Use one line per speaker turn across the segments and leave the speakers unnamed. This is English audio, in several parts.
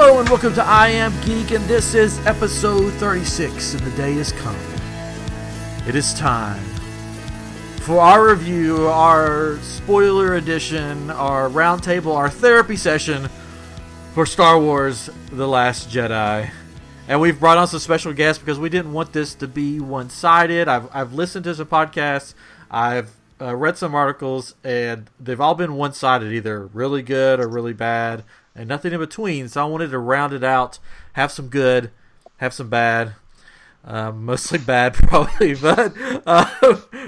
Hello and welcome to I Am Geek, and this is episode 36, and the day is come. It is time for our review, our spoiler edition, our roundtable, our therapy session for Star Wars The Last Jedi. And we've brought on some special guests because we didn't want this to be one sided. I've, I've listened to some podcasts, I've uh, read some articles, and they've all been one sided, either really good or really bad, and nothing in between. So I wanted to round it out, have some good, have some bad. Uh, mostly bad, probably, but uh,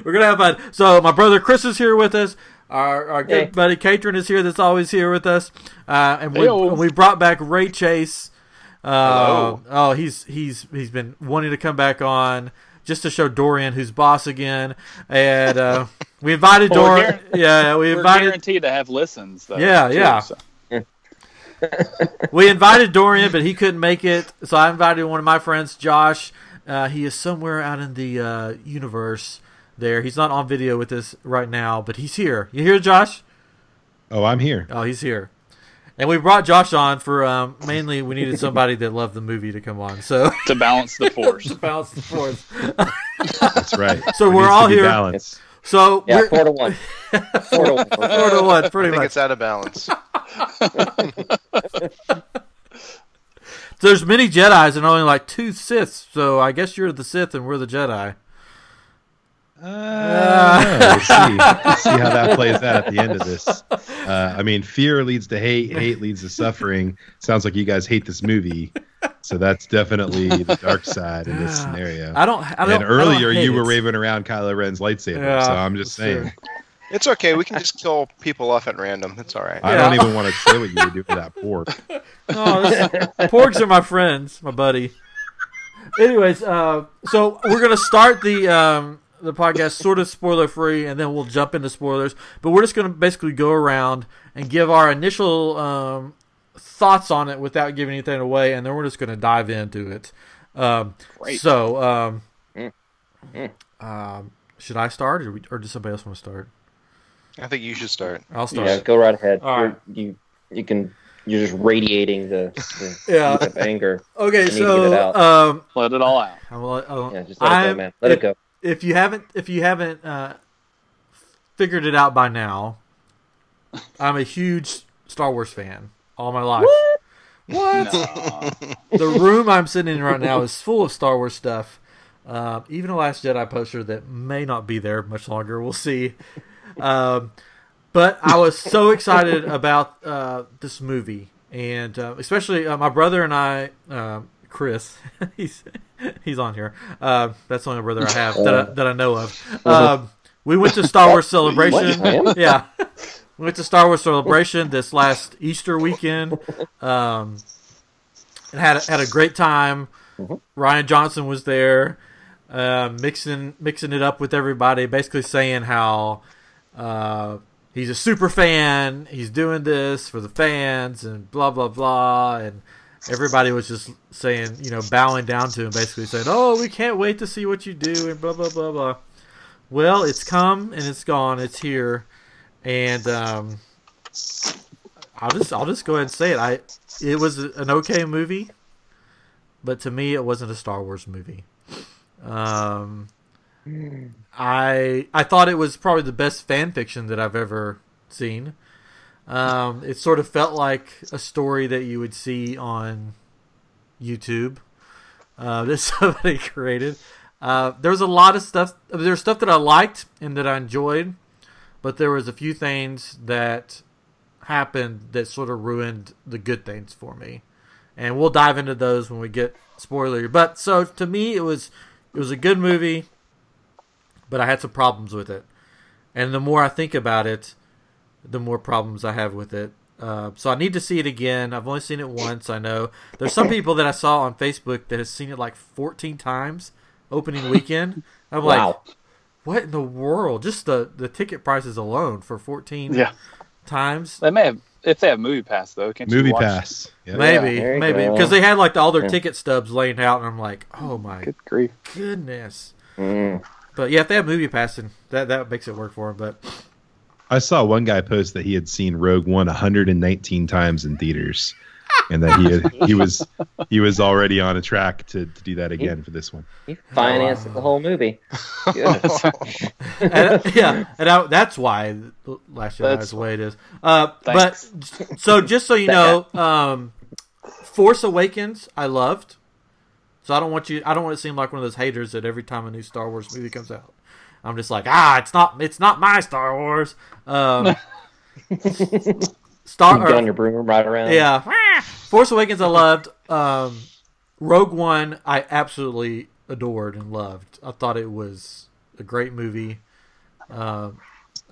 we're gonna have fun. So my brother Chris is here with us. Our, our good
Hey.
buddy Catron is here. That's always here with us. Uh, and we, we brought back Ray Chase. Uh, oh, he's he's he's been wanting to come back on just to show Dorian who's boss again. And uh, we invited
Well,
Dorian. Yeah, we
We're
invited
guaranteed to have listens, though.
Yeah,
too,
yeah.
so.
We invited Dorian, but he couldn't make it. So I invited one of my friends, Josh. Uh, he is somewhere out in the uh, universe. There, he's not on video with us right now, but he's here. You here, Josh?
Oh, I'm here.
Oh, he's here. And we brought Josh on for um, mainly we needed somebody that loved the movie to come on. So
To balance the force.
to balance the force.
That's right.
So
There
we're all here.
Balance.
So
Yeah, four to one. Four to one.
four to one,
I
pretty
think
much.
it's out of balance.
There's many Jedi's and only like two Siths. So I guess you're the Sith and we're the Jedi.
Uh, we'll see. We'll see how that plays out at the end of this. Uh, I mean, fear leads to hate. Hate leads to suffering. Sounds like you guys hate this movie, so that's definitely the dark side in this scenario.
I don't. I don't.
and
I don't
earlier, you were
it.
waving around Kylo Ren's lightsaber,
Yeah,
so I'm just
that's true.
saying.
It's okay. We can just kill people off at random. It's all right.
I
Yeah.
don't even want to say what you would do for that porg.
Oh, this- porgs are my friends, my buddy. Anyways, uh, so we're gonna start the um, the podcast sort of spoiler free, and then we'll jump into spoilers. But we're just gonna basically go around and give our initial um, thoughts on it without giving anything away, and then we're just gonna dive into it. Um,
Great.
So, um,
Mm. Mm.
um, should I start, or, we, or does somebody else want to start?
I think you should start.
I'll start.
Yeah, go right ahead.
All
You're, you you can you're just radiating the, the
Yeah.
anger.
Okay,
I need to get
so
it out.
um,
Let it all out.
I will, I will-
Yeah, just let it go,
I'm-
man. Let
if-
it go.
If you haven't if you haven't uh, figured it out by now, I'm a huge Star Wars fan all my life. What?
No.
the room I'm sitting in right now is full of Star Wars stuff. Uh, even a Last Jedi poster that may not be there much longer. We'll see. Um, but I was so excited about uh, this movie, and uh, especially uh, my brother and I, um Chris, he's he's on here. Uh, that's the only brother I have that I, that I know of. Um, we went to Star Wars Celebration. Yeah, we went to Star Wars Celebration this last Easter weekend. Um, and had a, had a great time.
Mhm.
Rian Johnson was there, uh, mixing mixing it up with everybody, basically saying how uh, he's a super fan. He's doing this for the fans, and blah blah blah, and everybody was just saying, you know, bowing down to him, basically saying, "Oh, we can't wait to see what you do," and blah blah blah blah. Well, it's come and it's gone. It's here, and um, I'll just I'll just go ahead and say it. I it was an okay movie, but to me, it wasn't a Star Wars movie. Um, I I thought it was probably the best fan fiction that I've ever seen. Um, it sort of felt like a story that you would see on YouTube uh, that somebody created. Uh, there was a lot of stuff. There was stuff that I liked and that I enjoyed, but there was a few things that happened that sort of ruined the good things for me. And we'll dive into those when we get spoiler. But so to me, it was it was a good movie, but I had some problems with it. And the more I think about it, the more problems I have with it. Uh, so I need to see it again. I've only seen it once. I know there's some people that I saw on Facebook that has seen it like 14 times opening weekend. I'm like,
Wow.
what in the world? Just the the ticket prices alone for 14
Yeah.
times.
They may have, if they have Movie Pass, though. Can't
Movie
you watch?
pass. Yep.
Maybe,
there you
maybe because they had like all their
Yeah.
ticket stubs laying out, and I'm like, oh my
Good grief.
goodness.
Mm.
But yeah, if they have movie passing, that that makes it work for them. But
I saw one guy post that he had seen Rogue One 119 times in theaters. and that he had, he was he was already on a track to, to do that again for this one.
He financed the whole movie.
And, yeah, and I, that's why Last Jedi
That's-
is the way it is. Uh, but so just so you know, um, Force Awakens, I loved. So I don't want you. I don't want to seem like one of those haters that every time a new Star Wars movie comes out, I'm just like, ah, it's not, it's not my Star Wars. Um, Star.
On
or-
your broom right around.
yeah, Force Awakens, I loved. Um, Rogue One, I absolutely adored and loved. I thought it was a great movie. Um,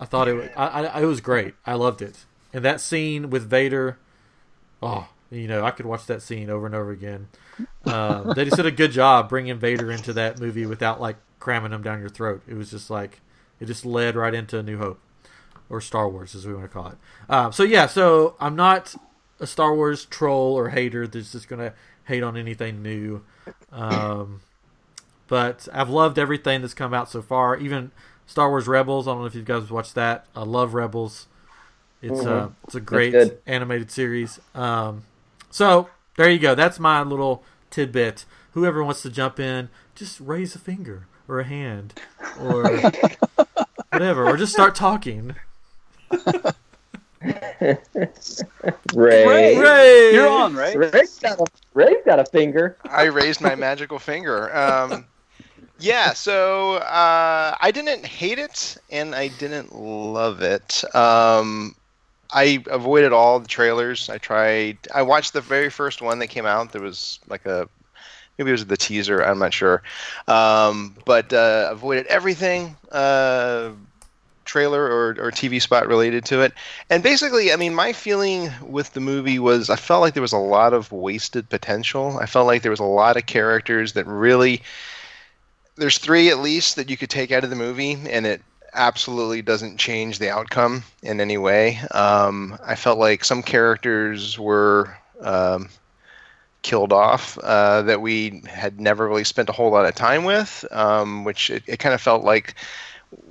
I thought it was, I, I, it was great. I loved it. And that scene with Vader, oh, you know, I could watch that scene over and over again. Um, they just did a good job bringing Vader into that movie without like cramming them down your throat. It was just like it just led right into A New Hope or Star Wars, as we want to call it. Um, so yeah, so I'm not a Star Wars troll or hater that's just gonna hate on anything new. Um, but I've loved everything that's come out so far. Even Star Wars Rebels. I don't know if you guys watched that. I love Rebels. It's uh, it's a great animated series. Um, so there you go. That's my little tidbit. Whoever wants to jump in, just raise a finger or a hand or whatever, or just start talking.
Ray.
Ray,
You're on, right?
Ray's got a, Ray's got a finger.
I raised my magical finger. Um, yeah, so uh, I didn't hate it and I didn't love it. Um, I avoided all the trailers. I tried. I watched the very first one that came out. There was like a maybe it was the teaser. I'm not sure. Um, but uh, avoided everything. Uh, trailer or, or TV spot related to it. And basically, I mean, my feeling with the movie was I felt like there was a lot of wasted potential. I felt like there was a lot of characters that really. There's three at least that you could take out of the movie, and it absolutely doesn't change the outcome in any way. Um, I felt like some characters were. Um, killed off uh, that we had never really spent a whole lot of time with, um, which it, it kind of felt like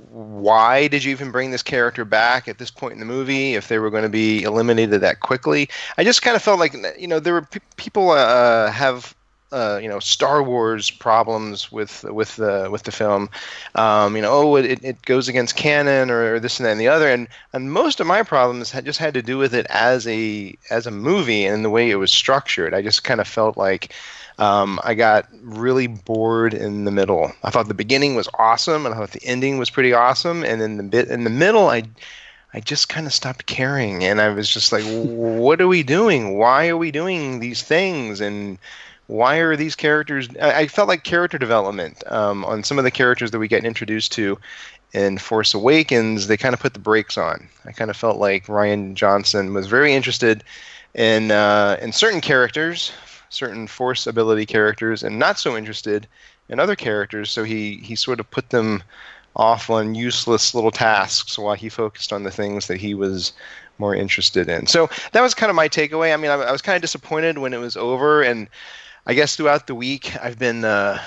why did you even bring this character back at this point in the movie if they were going to be eliminated that quickly? I just kind of felt like you know there were pe- people uh, have uh, you know Star Wars problems with with the with the film. Um, you know, oh, it, it goes against canon or, or this and that and the other, and and most of my problems had just had to do with it as a as a movie and the way it was structured. I just kind of felt like um, I got really bored in the middle. I thought the beginning was awesome, and I thought the ending was pretty awesome, and then the bit in the middle, I I just kind of stopped caring, and I was just like, "What are we doing? Why are we doing these things?" and why are these characters i, I felt like character development um, on some of the characters that we get introduced to in force awakens they kind of put the brakes on. I kind of felt like Rian Johnson was very interested in uh, in certain characters certain force ability characters and not so interested in other characters so he he sort of put them off on useless little tasks while he focused on the things that he was more interested in. So that was kind of my takeaway. I mean i, I was kind of disappointed when it was over and I guess throughout the week I've been, uh,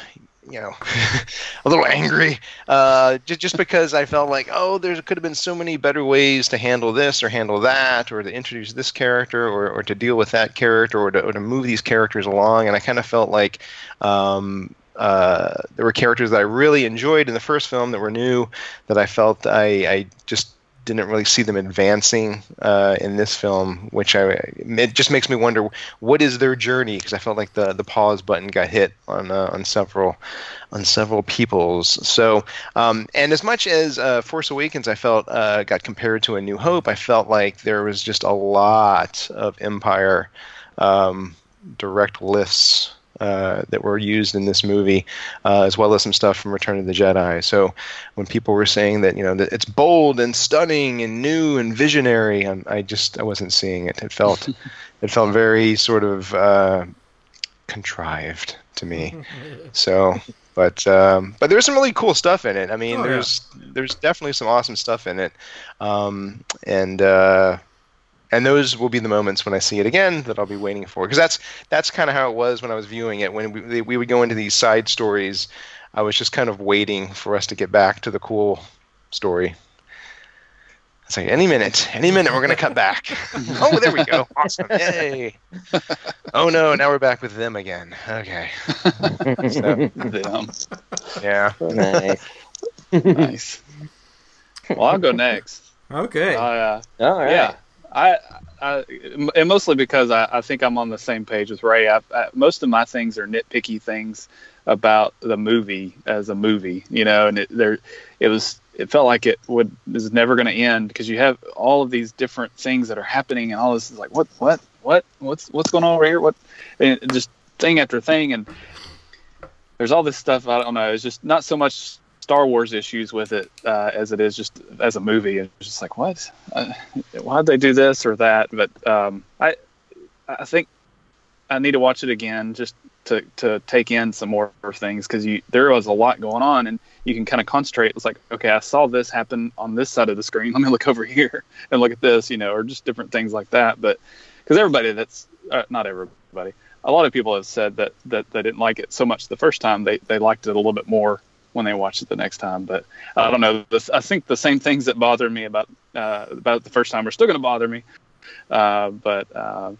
you know, a little angry, uh, just just because I felt like, oh, there could have been so many better ways to handle this or handle that, or to introduce this character, or, or to deal with that character, or to, or to move these characters along. And I kind of felt like um, uh, there were characters that I really enjoyed in the first film that were new, that I felt I, I just didn't really see them advancing uh, in this film, which I it just makes me wonder what is their journey because I felt like the the pause button got hit on uh, on several on several people's. So um, and as much as uh, Force Awakens, I felt uh, got compared to A New Hope, I felt like there was just a lot of Empire um, direct lifts uh, that were used in this movie, uh, as well as some stuff from Return of the Jedi. So when people were saying that you know that it's bold and stunning and new and visionary, i I just I wasn't seeing it. It felt it felt very sort of uh, contrived to me. So. But um, but there's some really cool stuff in it. I mean,
Oh, yeah.
there's there's definitely some awesome stuff in it, um, and uh, and those will be the moments when I see it again that I'll be waiting for because that's that's kind of how it was when I was viewing it when we, we would go into these side stories I was just kind of waiting for us to get back to the cool story It's like any minute, any minute we're gonna cut back. oh, there we go. Awesome. Yay. Oh no, now we're back with them again. Okay. So,
Them.
yeah.
Nice.
Nice. Well, I'll go next.
Okay.
I, uh,
All right.
Yeah, I, I, and mostly because I, I think I'm on the same page with Ray. I, most of my things are nitpicky things about the movie as a movie, you know, and it there, it was, it felt like it would is never going to end because you have all of these different things that are happening, and all this is like, what, what, what, what's, what's going on over here? What, and just thing after thing, and there's all this stuff. I don't know. It's just not so much Star Wars issues with it uh, as it is just as a movie. It's just like what? Uh, why'd they do this or that? But um, I I think I need to watch it again just to to take in some more things because you there was a lot going on and you can kind of concentrate. It's like okay, I saw this happen on this side of the screen. Let me look over here and look at this, you know, or just different things like that. But because everybody that's uh, not everybody, a lot of people have said that that they didn't like it so much the first time. They they liked it a little bit more when they watch it the next time. But I don't know. This, I think the same things that bothered me about uh, about the first time are still going to bother me. Uh, but uh,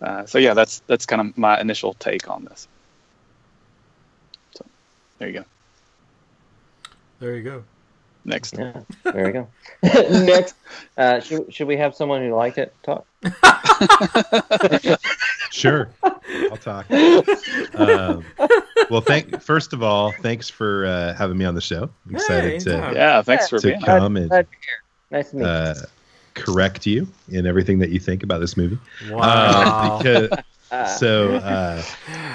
uh, so yeah, that's that's kind of my initial take on this. So there you go.
There you go.
Next.
Yeah, there we go. Next, uh, should, should we have someone who liked it talk?
Sure, I'll talk. Um, well, thank first of all, thanks for uh, having me on the show. I'm excited
Hey,
to.
Yeah. Thanks for
to
being. here.
come and
Glad you're here. Nice to meet
uh, correct you in everything that you think about this movie.
Wow.
Uh, because.
Uh,
so uh,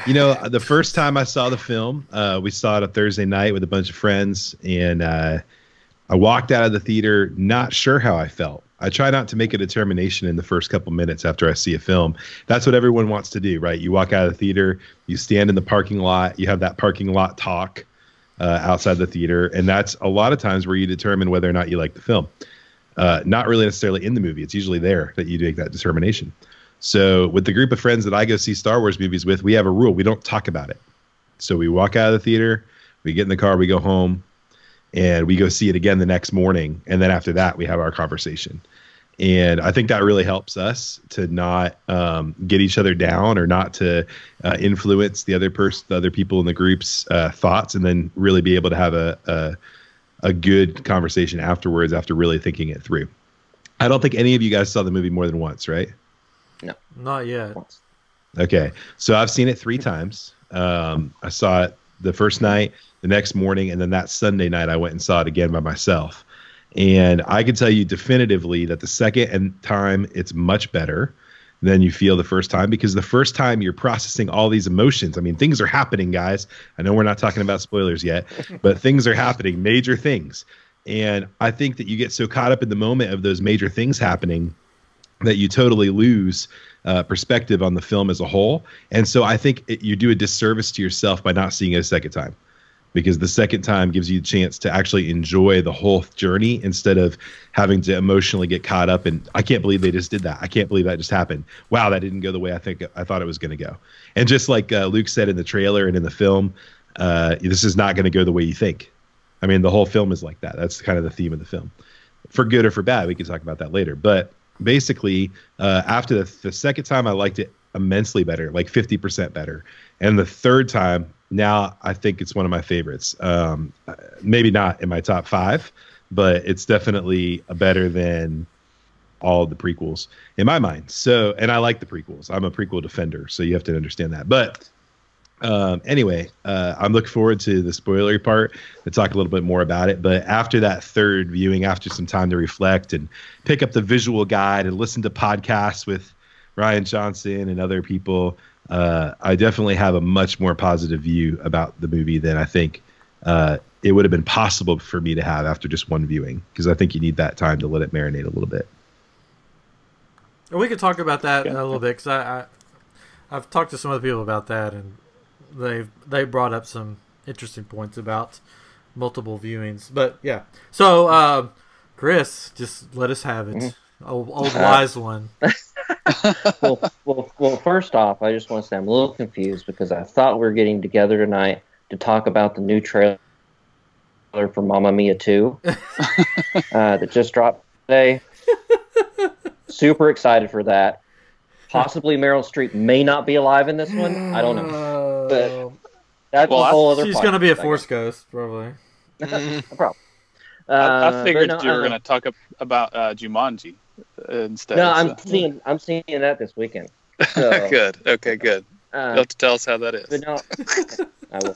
you know the first time i saw the film uh, we saw it a thursday night with a bunch of friends and uh, i walked out of the theater not sure how i felt i try not to make a determination in the first couple minutes after i see a film. That's what everyone wants to do right? You walk out of the theater you stand in the parking lot you have that parking lot talk uh, outside the theater and that's a lot of times where you determine whether or not you like the film. Uh, not really necessarily in the movie. It's usually there that you make that determination. So with the group of friends that I go see Star Wars movies with, we have a rule: we don't talk about it. So we walk out of the theater, we get in the car, we go home, and we go see it again the next morning, and then after that we have our conversation. And I think that really helps us to not um, get each other down or not to uh, influence the other person, the other people in the group's uh, thoughts, and then really be able to have a, a a good conversation afterwards after really thinking it through. I don't think any of you guys saw the movie more than once, right?
no not yet.
Okay, so I've seen it three times. Um, I saw it the first night, the next morning, and then that Sunday night I went and saw it again by myself. And I can tell you definitively that the second and time it's much better than you feel the first time because the first time you're processing all these emotions. I mean, things are happening, guys. I know we're not talking about spoilers yet, but things are happening, major things. And I think that you get so caught up in the moment of those major things happening that you totally lose uh, perspective on the film as a whole. And so I think it, you do a disservice to yourself by not seeing it a second time because the second time gives you a chance to actually enjoy the whole journey instead of having to emotionally get caught up and I can't believe they just did that. I can't believe that just happened. Wow, that didn't go the way I think I thought it was going to go. And just like uh, Luke said in the trailer and in the film, uh, this is not going to go the way you think. I mean, the whole film is like that. That's kind of the theme of the film, for good or for bad. We can talk about that later. But basically, uh, after the, the second time, I liked it immensely better, like 50% better. And the third time, now I think it's one of my favorites. Um, maybe not in my top five, but it's definitely better than all the prequels in my mind. So, and I like the prequels. I'm a prequel defender, so you have to understand that. But um, anyway, uh, I'm looking forward to the spoilery part to talk a little bit more about it. But after that third viewing, after some time to reflect and pick up the visual guide and listen to podcasts with Rian Johnson and other people, uh, I definitely have a much more positive view about the movie than I think uh, it would have been possible for me to have after just one viewing because I think you need that time to let it marinate a little bit.
We could talk about that
Yeah.
a little bit because I, I, I've talked to some other people about that, and they they brought up some interesting points about multiple viewings. But yeah, so um, Chris, just let us have it. Old, old wise one.
well, well, well, first off, I just want to say I'm a little confused because I thought we were getting together tonight to talk about the new trailer for Mamma Mia 2 uh, that just dropped today. super excited for that. Possibly Meryl Streep may not be alive in this one. I don't know. But that's
Well,
a
I-
whole other.
She's gonna be a force ghost, probably.
No problem.
I,
Uh,
I figured
no,
you were
uh,
going to talk about uh, Jumanji instead.
No, I'm
so-
seeing. I'm seeing that this weekend. So,
good. Okay, good.
uh,
You'll have to tell us how that is.
But no, I will.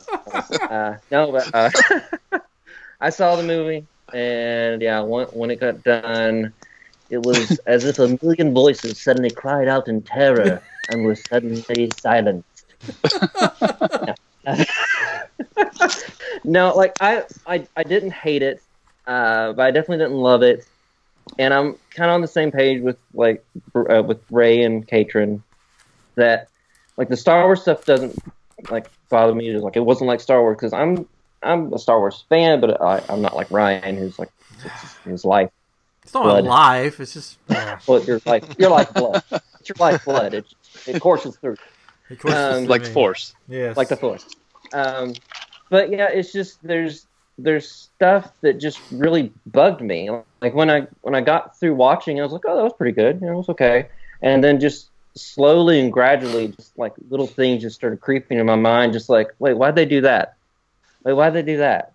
Uh, no, but uh, I saw the movie, and yeah, when, when it got done, it was as if a million voices suddenly cried out in terror and were suddenly silenced. no, like I, I, I didn't hate it, uh, but I definitely didn't love it, and I'm kind of on the same page with like uh, with Ray and Catron that like the Star Wars stuff doesn't like bother me. It's like it wasn't like Star Wars because I'm I'm a Star Wars fan, but I, I'm not like Ryan, who's like his life.
It's not
Blood.
a life. It's just. Uh,
Well, your life, your life blood. It's your life blood. It, it courses through
of course
Um,
it's
like the. Force.
Yes.
like the force. Um, but yeah, it's just there's there's stuff that just really bugged me. Like when I when I got through watching, I was like, oh, that was pretty good. You know, it was okay. And then just slowly and gradually, just like little things just started creeping in my mind. Just like, wait, why'd they do that? Wait, why'd they do that?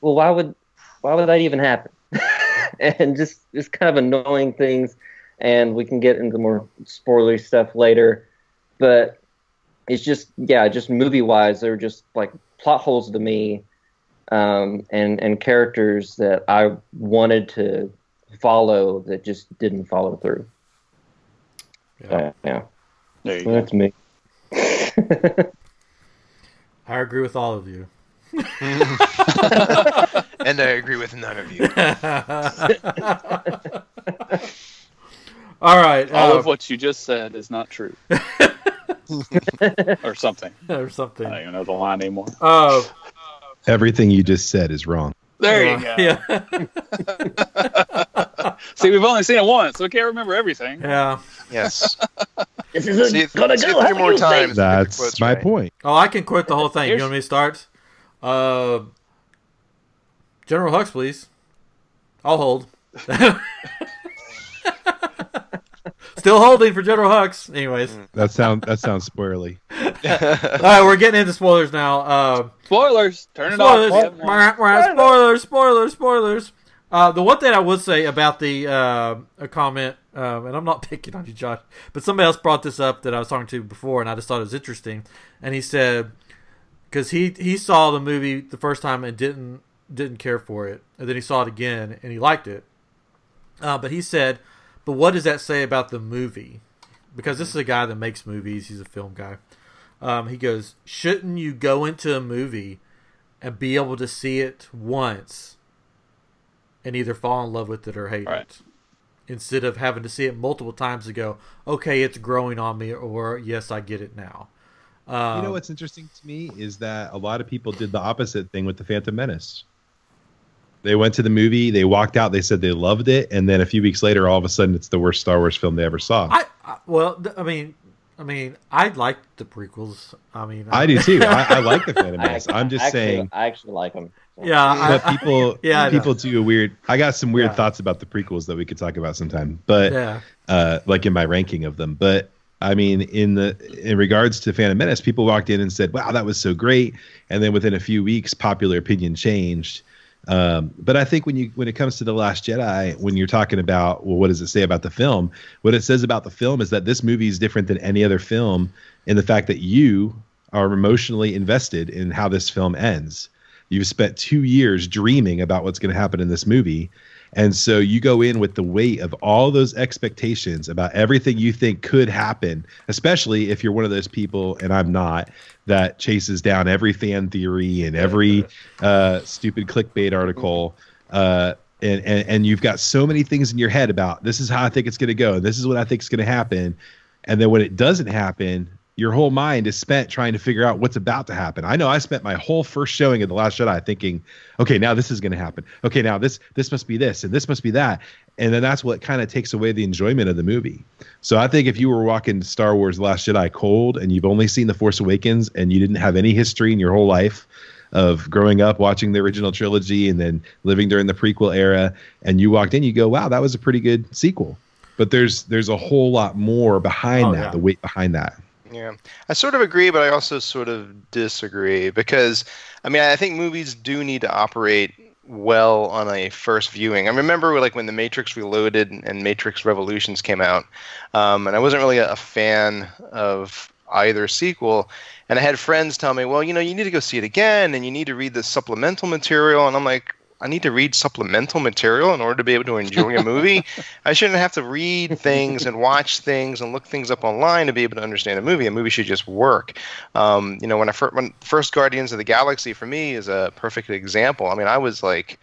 Well, why would why would that even happen? and just just kind of annoying things. And we can get into more spoilery stuff later, but it's just yeah, just movie wise, they're just like plot holes to me, um, and and characters that I wanted to follow that just didn't follow through.
Yeah.
Uh, yeah,
There you go.
that's me.
I agree with all of you.
and I agree with none of you.
all right.
All
uh,
of what you just said is not true. or something.
or something.
I don't even know the line anymore.
Uh,
Everything you just said is wrong.
There
uh,
you go.
Yeah.
See, we've only seen it once, so we can't remember everything.
yeah.
Yes.
This isn't
See
gonna
see
go
three
how
more times. to get the
That's
quotes
my
right.
point.
Oh, I can quote the whole thing. You
Here's-
want me to start? Uh, General Hux, please. I'll hold. Still holding for General Hux. Anyways,
That sound that sounds spoilerly.
all right, we're getting into spoilers now. Uh,
Spoilers. Turn it
spoilers,
off.
Mwah, mwah, spoilers, spoilers, spoilers. Uh, the one thing I would say about the uh, a comment, um, and I'm not picking on you, Josh, but somebody else brought this up that I was talking to before, and I just thought it was interesting. And he said because he he saw the movie the first time and didn't didn't care for it, and then he saw it again and he liked it. Uh, but he said, "But what does that say about the movie?" Because this is a guy that makes movies; he's a film guy. Um, he goes, "Shouldn't you go into a movie and be able to see it once and either fall in love with it or hate
Right.
it, instead of having to see it multiple times to go, okay, it's growing on me, or yes, I get it now." Um,
You know what's interesting to me is that a lot of people did the opposite thing with the Phantom Menace. They went to the movie, they walked out, they said they loved it, and then a few weeks later, all of a sudden, it's the worst Star Wars film they ever saw. I,
I, I well, th- I mean, I mean, I like the prequels. I mean, I
do too. I, I like the Phantom
I
Menace.
actually-
I'm just
actually,
saying,
I actually like them.
Yeah, I,
but people,
Yeah, I know.
people do a weird. I got some weird
Yeah.
thoughts about the prequels that we could talk about sometime, but
yeah,
uh, like in my ranking of them. But I mean, in the in regards to Phantom Menace, people walked in and said, "Wow, that was so great," and then within a few weeks, popular opinion changed. Um, but I think when you when it comes to the Last Jedi, when you're talking about well, what does it say about the film? What it says about the film is that this movie is different than any other film in the fact that you are emotionally invested in how this film ends. You've spent two years dreaming about what's going to happen in this movie. And so you go in with the weight of all those expectations about everything you think could happen, especially if you're one of those people, and I'm not, that chases down every fan theory and every uh, stupid clickbait article. Uh, and, and, and you've got so many things in your head about this is how I think it's going to go, and this is what I think is going to happen. And then when it doesn't happen, your whole mind is spent trying to figure out what's about to happen. I know I spent my whole first showing of The Last Jedi thinking, okay, now this is going to happen. Okay, now this this must be this and this must be that. And then that's what kind of takes away the enjoyment of the movie. So I think if you were walking Star Wars The Last Jedi cold and you've only seen The Force Awakens and you didn't have any history in your whole life of growing up watching the original trilogy and then living during the prequel era and you walked in, you go, wow, that was a pretty good sequel. but there's there's a whole lot more behind
Oh,
that,
yeah.
the weight behind that.
Yeah, I sort of agree, but I also sort of disagree because, I mean, I think movies do need to operate well on a first viewing. I remember like when The Matrix Reloaded and Matrix Revolutions came out, um, and I wasn't really a, fan of either sequel. And I had friends tell me, well, you know, you need to go see it again, and you need to read the supplemental material. And I'm like, I need to read supplemental material in order to be able to enjoy a movie. I shouldn't have to read things and watch things and look things up online to be able to understand a movie. A movie should just work. Um, you know, when I fir- when first Guardians of the Galaxy for me is a perfect example. I mean, I was like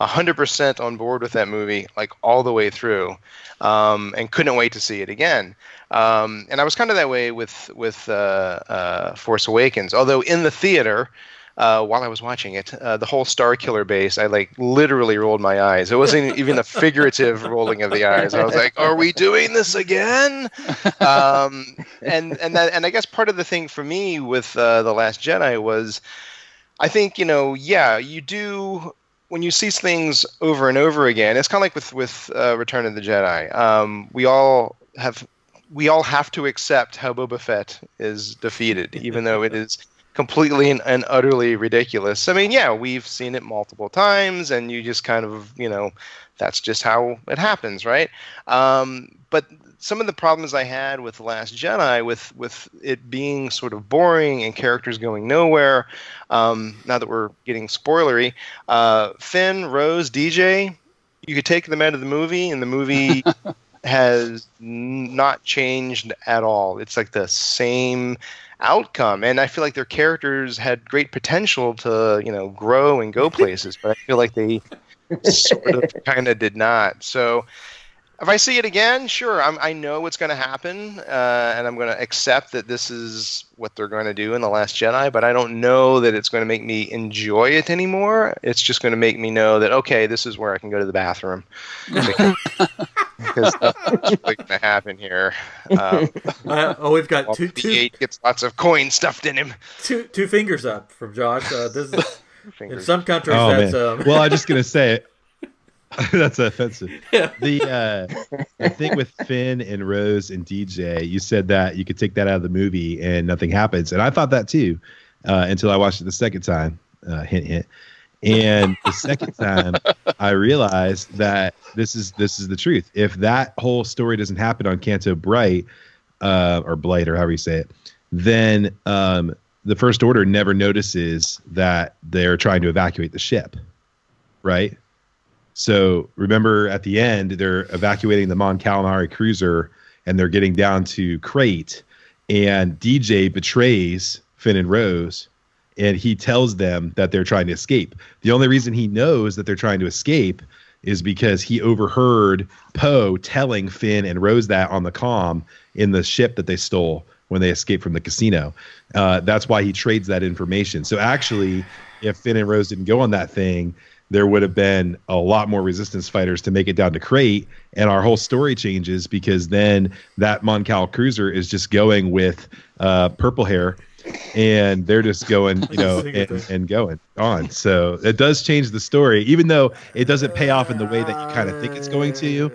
100% on board with that movie, like all the way through, um, and couldn't wait to see it again. Um, and I was kind of that way with with uh, uh, Force Awakens, although in the theater. Uh, while I was watching it, uh, the whole Starkiller base, I like literally rolled my eyes. It wasn't even a figurative rolling of the eyes. I was like, "Are we doing this again?" Um, and and that and I guess part of the thing for me with uh, the Last Jedi was, I think you know, yeah, you do when you see things over and over again. It's kind of like with with uh, Return of the Jedi. Um, we all have we all have to accept how Boba Fett is defeated, even though it is completely and, and utterly ridiculous. I mean, yeah, we've seen it multiple times, and you just kind of, you know, that's just how it happens, right? Um, but some of the problems I had with The Last Jedi, with with it being sort of boring and characters going nowhere. Um, now that we're getting spoilery, uh, Finn, Rose, DJ, you could take them out of the movie, and the movie has n- not changed at all. It's like the same outcome, and I feel like their characters had great potential to you know grow and go places, but I feel like they sort of kind of did not. So if I see it again, sure, I'm, I know what's going to happen, uh, and I'm going to accept that this is what they're going to do in the Last Jedi. But I don't know that it's going to make me enjoy it anymore. It's just going to make me know that okay, this is where I can go to the bathroom because nothing's really going to happen here. Um,
Uh, oh, we've got two, two,
BB-8 gets lots of coin stuffed in him.
two, two fingers up from Josh. Uh, this is in some countries
Oh
that's
man.
um,
well, I'm just gonna say it. That's offensive.
Yeah.
The uh, the thing with Finn and Rose and DJ, you said that you could take that out of the movie and nothing happens, and I thought that too uh, until I watched it the second time. Uh, hint, hint. And the second time, I realized that this is this is the truth. If that whole story doesn't happen on Canto Bright, uh, or Blight, or however you say it, then um, the First Order never notices that they're trying to evacuate the ship, right? So remember at the end, they're evacuating the Mon Calamari cruiser and they're getting down to Crait, and DJ betrays Finn and Rose, and he tells them that they're trying to escape. The only reason he knows that they're trying to escape is because he overheard Poe telling Finn and Rose that on the comm in the ship that they stole when they escaped from the casino. Uh, that's why he trades that information. So actually, if Finn and Rose didn't go on that thing, there would have been a lot more resistance fighters to make it down to Crait and our whole story changes because then that Mon Cal cruiser is just going with uh, purple hair and they're just going you know and, and going on so it does change the story even though it doesn't pay off in the way that you kind of think it's going to you.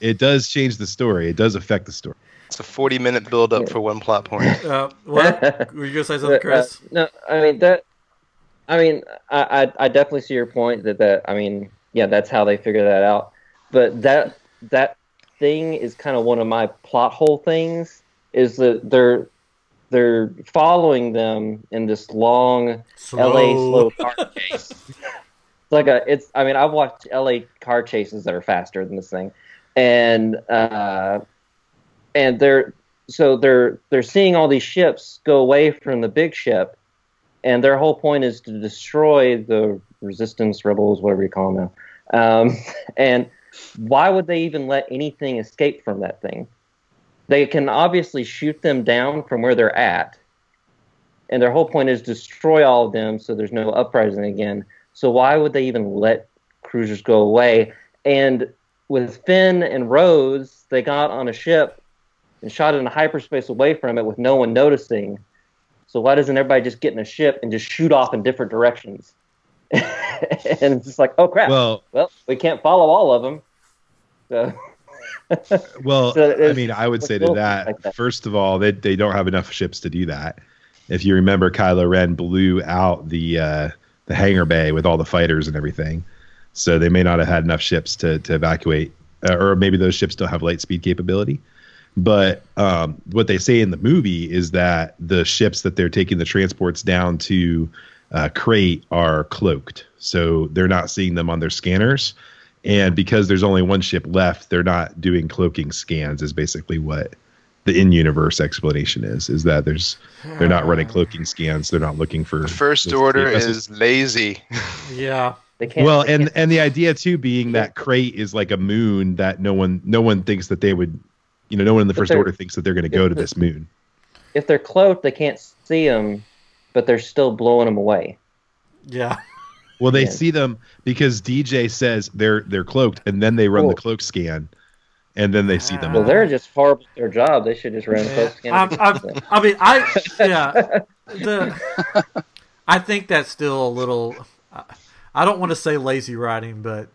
it does change the story it does affect the story
It's a 40 minute build up for one plot point.
Uh, what? Were you gonna say something, Chris?
Uh, no, I mean that. I mean, I, I I definitely see your point that that I mean, yeah, that's how they figure that out. But that that thing is kind of one of my plot hole things. Is that they're they're following them in this long LA slow car chase. It's like a it's I mean I've watched LA car chases that are faster than this thing. And uh and they're so they're they're seeing all these ships go away from the big ship and their whole point is to destroy the resistance rebels whatever you call them now. Um and why would they even let anything escape from that thing? They can obviously shoot them down from where they're at and their whole point is destroy all of them so there's no uprising again. So why would they even let cruisers go away? And with Finn and Rose, they got on a ship and shot in hyperspace away from it with no one noticing. So why doesn't everybody just get in a ship and just shoot off in different directions? and it's just like, oh crap! Well,
well
we can't follow all of them. So
Well,
So
I mean, I would say to that,
like that.
first of all, they they don't have enough ships to do that. If you remember, Kylo Ren blew out the uh, the hangar bay with all the fighters and everything, so they may not have had enough ships to to evacuate, uh, or maybe those ships don't have light speed capability. But um, what they say in the movie is that the ships that they're taking the transports down to uh, Crait are cloaked, so they're not seeing them on their scanners. And because there's only one ship left, they're not doing cloaking scans. Is basically what the in-universe explanation is. Is that there's they're not running hmm. cloaking scans. They're not looking for
The first order
TFSs.
is lazy.
Yeah.
They can't.
well,
they
and
can't-
and the idea too being that Crait is like a moon that no one no one thinks that they would, you know, no one in the
But
first order thinks that they're going to go to this moon.
if they're cloaked, they can't see them, but they're still blowing them away.
Yeah.
Well, they
Yeah.
see them because DJ says they're they're cloaked, and then they run the cloak scan, and then they see them.
Well,
Uh,
they're just horrible at their job. They should just run
Yeah.
cloak scan.
I'm, I'm, I mean, I yeah. The I think that's still a little. I- I don't want to say lazy writing, but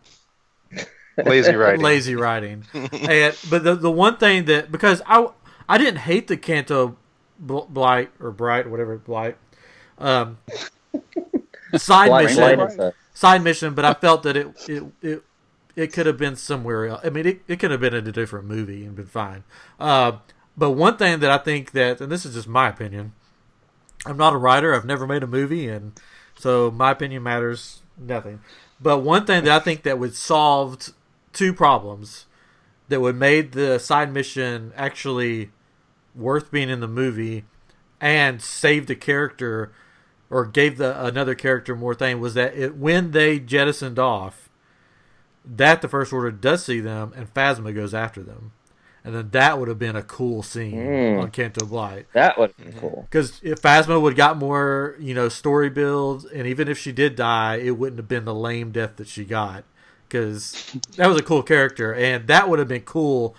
Lazy writing.
lazy writing. and but the the one thing that because I I didn't hate the Canto Blight or Bright or whatever Blight um, side mission side mission, but I felt that it it it, it could have been somewhere else. I mean, it, it could have been in a different movie and been fine. Uh, but one thing that I think that, and this is just my opinion, I'm not a writer. I've never made a movie, and so my opinion matters nothing. But one thing that I think that would solve two problems that would made the side mission actually worth being in the movie and saved a character or gave the another character more thing was that it when they jettisoned off that the first order does see them and Phasma goes after them. And then that would have been a cool scene
Mm.
on Canto Blight.
That would have been cool.
Because if Phasma would have got more, you know, story builds, and even if she did die, it wouldn't have been the lame death that she got. Because that was a cool character, and that would have been cool.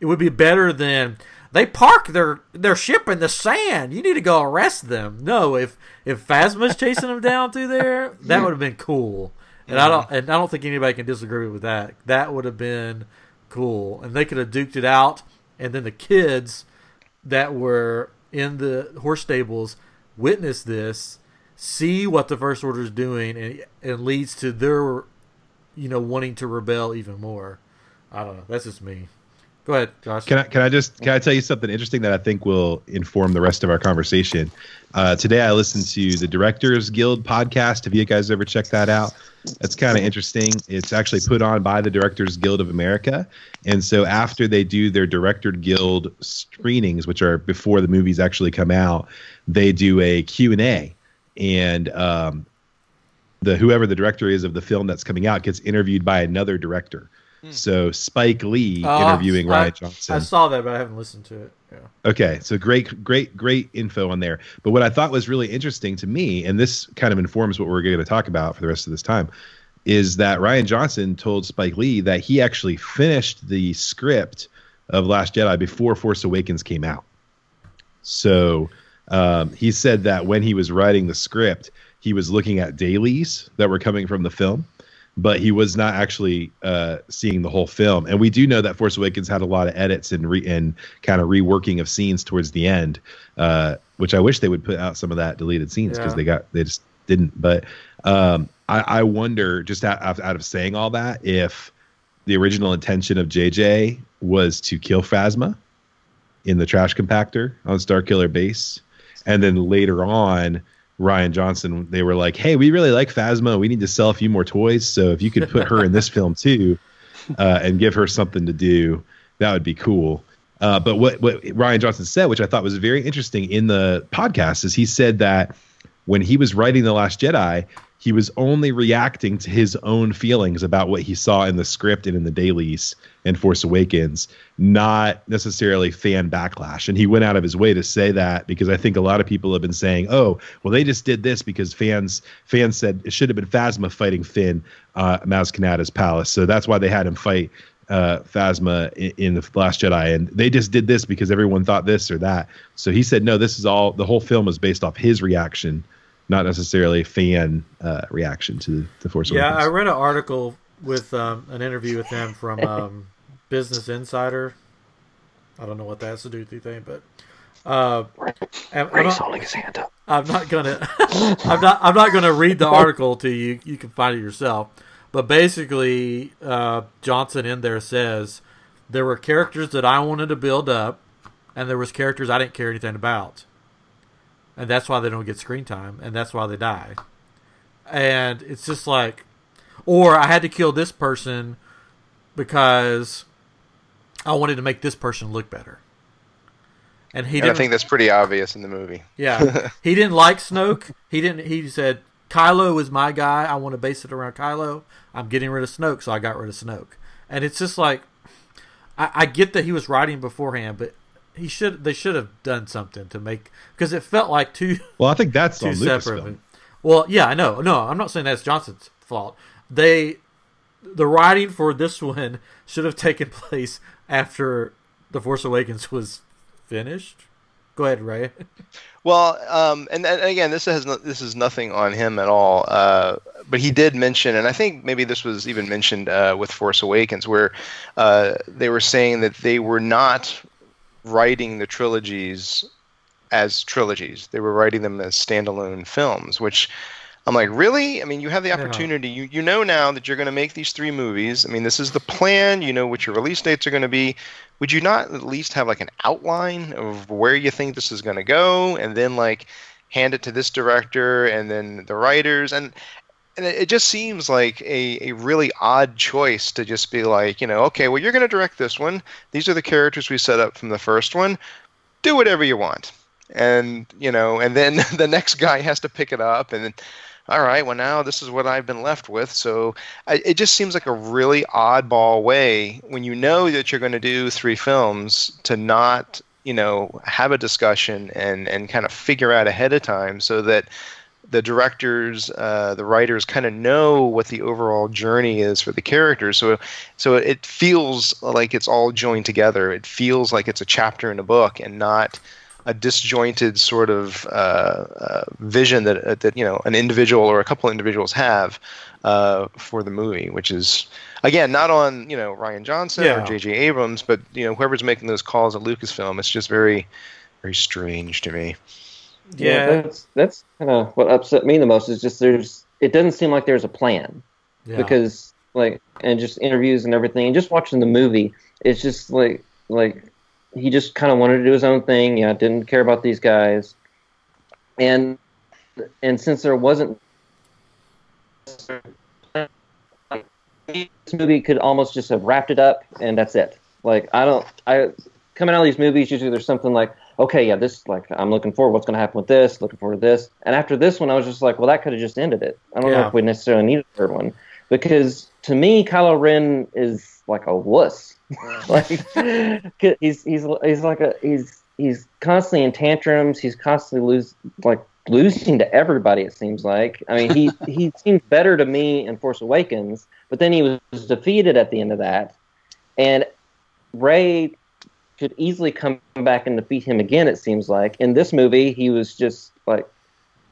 It would be better than they park their their ship in the sand. You need to go arrest them. No, if if Phasma's chasing them down through there, that would have been cool. And I don't and I don't think anybody can disagree with that. That would have been cool, and they could have duked it out. And then the kids that were in the horse stables witness this, see what the First Order is doing, and and leads to their, you know, wanting to rebel even more. I don't know. That's just me. Go ahead, Josh.
Can I can I just can I tell you something interesting that I think will inform the rest of our conversation? Uh, today I listened to the Directors Guild podcast. Have you guys ever checked that out? That's kind of interesting. It's actually put on by the Directors Guild of America, and so after they do their Director Guild screenings, which are before the movies actually come out, they do a Q and A, and um, the whoever the director is of the film that's coming out gets interviewed by another director. So Spike Lee
Oh,
interviewing
I-
Rian Johnson.
I saw that, but I haven't listened to it. Yeah.
Okay, so great, great, great info on there. But what I thought was really interesting to me, and this kind of informs what we're going to talk about for the rest of this time, is that Rian Johnson told Spike Lee that he actually finished the script of Last Jedi before Force Awakens came out. So um, he said that when he was writing the script, he was looking at dailies that were coming from the film, but he was not actually uh, seeing the whole film. And we do know that Force Awakens had a lot of edits and re- and kind of reworking of scenes towards the end, uh, which I wish they would put out some of that deleted scenes because
Yeah.
they got they just didn't. But um, I, I wonder, just out, out out of saying all that, if the original intention of JJ was to kill Phasma in the trash compactor on Starkiller Base, and then later on, Rian Johnson, they were like, "Hey, we really like Phasma. We need to sell a few more toys. So if you could put her in this film too, uh, and give her something to do, that would be cool." Uh, but what what Rian Johnson said, which I thought was very interesting in the podcast, is he said that when he was writing the Last Jedi, he was only reacting to his own feelings about what he saw in the script and in the dailies and Force Awakens, not necessarily fan backlash. And he went out of his way to say that because I think a lot of people have been saying, "Oh, well, they just did this because fans fans said it should have been Phasma fighting Finn, uh, Maz Kanata's palace, so that's why they had him fight." uh Phasma in, in the Last Jedi, and they just did this because everyone thought this or that. So he said, no, this is all. The whole film is based off his reaction, not necessarily fan uh, reaction to the Force
Yeah, I read an article with um, an interview with them from um, Business Insider. I don't know what that has to do with anything, but uh, I'm, I'm not,
holding his hand up.
I'm not gonna I'm not I'm not gonna read the article to you. You can find it yourself. But basically, uh, Johnson in there says there were characters that I wanted to build up, and there was characters I didn't care anything about, and that's why they don't get screen time, and that's why they die. And it's just like, or I had to kill this person because I wanted to make this person look better. And he
And
didn't I
think that's pretty obvious in the movie.
yeah, he didn't like Snoke. He didn't. He said Kylo is my guy. I want to base it around Kylo. I'm getting rid of Snoke, so I got rid of Snoke. And it's just like, I, I get that he was writing beforehand, but he should. They should have done something to make because it felt like two
Well, I think that's
two
on
separate.
Lucasfilm.
Well, yeah, I know. No, I'm not saying that's Johnson's fault. They, the writing for this one should have taken place after the Force Awakens was finished. Go ahead, Ray.
Well, um, and, and again, this has no, this is nothing on him at all. Uh, but he did mention, and I think maybe this was even mentioned uh, with Force Awakens, where uh, they were saying that they were not writing the trilogies as trilogies; they were writing them as standalone films. Which I'm like, really? I mean, you have the
Yeah.
opportunity. You you know now that you're going to make these three movies. I mean, this is the plan. You know what your release dates are going to be. Would you not at least have like an outline of where you think this is going to go, and then like hand it to this director and then the writers and and it just seems like a, a really odd choice to just be like, you know, okay, well, you're going to direct this one. These are the characters we set up from the first one. Do whatever you want. And, you know, and then the next guy has to pick it up. And all right, well, now this is what I've been left with. So I, it just seems like a really oddball way when you know that you're going to do three films to not, you know, have a discussion and, and kind of figure out ahead of time so that the directors, uh, the writers kind of know what the overall journey is for the characters. So, so it feels like it's all joined together. It feels like it's a chapter in a book and not a disjointed sort of uh, uh, vision that uh, that you know an individual or a couple of individuals have uh, for the movie, which is again not on you know Rian Johnson
Yeah.
or J.J. Abrams, but you know whoever's making those calls at Lucasfilm. It's just very, very strange to me.
Yeah,
that's that's kind of what upset me the most. Is just there's it doesn't seem like there's a plan
yeah.
because like and just interviews and everything and just watching the movie, it's just like like he just kind of wanted to do his own thing. Yeah, didn't care about these guys, and and since there wasn't this movie could almost just have wrapped it up and that's it. Like I don't I coming out of these movies usually there's something like okay yeah this like I'm looking forward what's going to happen with this looking forward to this and after this one I was just like well that could have just ended it. I don't know if we necessarily need a third one because to me Kylo Ren is like a wuss. like he's he's he's like a he's he's constantly in tantrums. He's constantly lose like losing to everybody. It seems like. I mean, he he seemed better to me in Force Awakens, but then he was defeated at the end of that, and Rey could easily come back and defeat him again. It seems like in this movie he was just like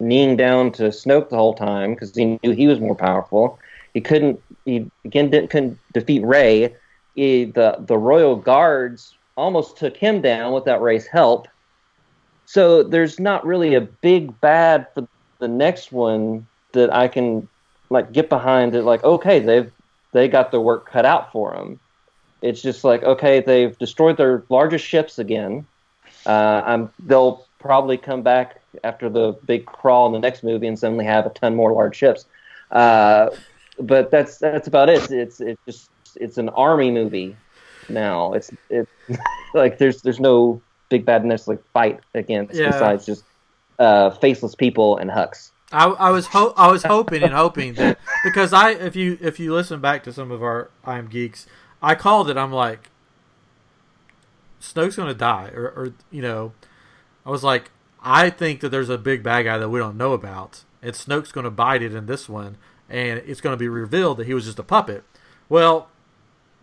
kneeling down to Snoke the whole time because he knew he was more powerful. He couldn't. He again didn't couldn't defeat Rey. He, the the royal guards almost took him down without Rey's help. So there's not really a big bad for the next one that I can like get behind. It like okay, they've they got their work cut out for them. It's just like okay, they've destroyed their largest ships again. Uh, I'm they'll probably come back after the big crawl in the next movie and suddenly have a ton more large ships. Uh, but that's that's about it. It's it's just it's an army movie now. It's it like there's there's no big bad necessarily fight against
Yeah.
besides just uh, faceless people and Hux.
I, I was ho- I was hoping and hoping that because I if you if you listen back to some of our I am geeks, I called it. I'm like, Snoke's gonna die, or, or you know, I was like, I think that there's a big bad guy that we don't know about, and Snoke's gonna bite it in this one, and it's gonna be revealed that he was just a puppet. Well,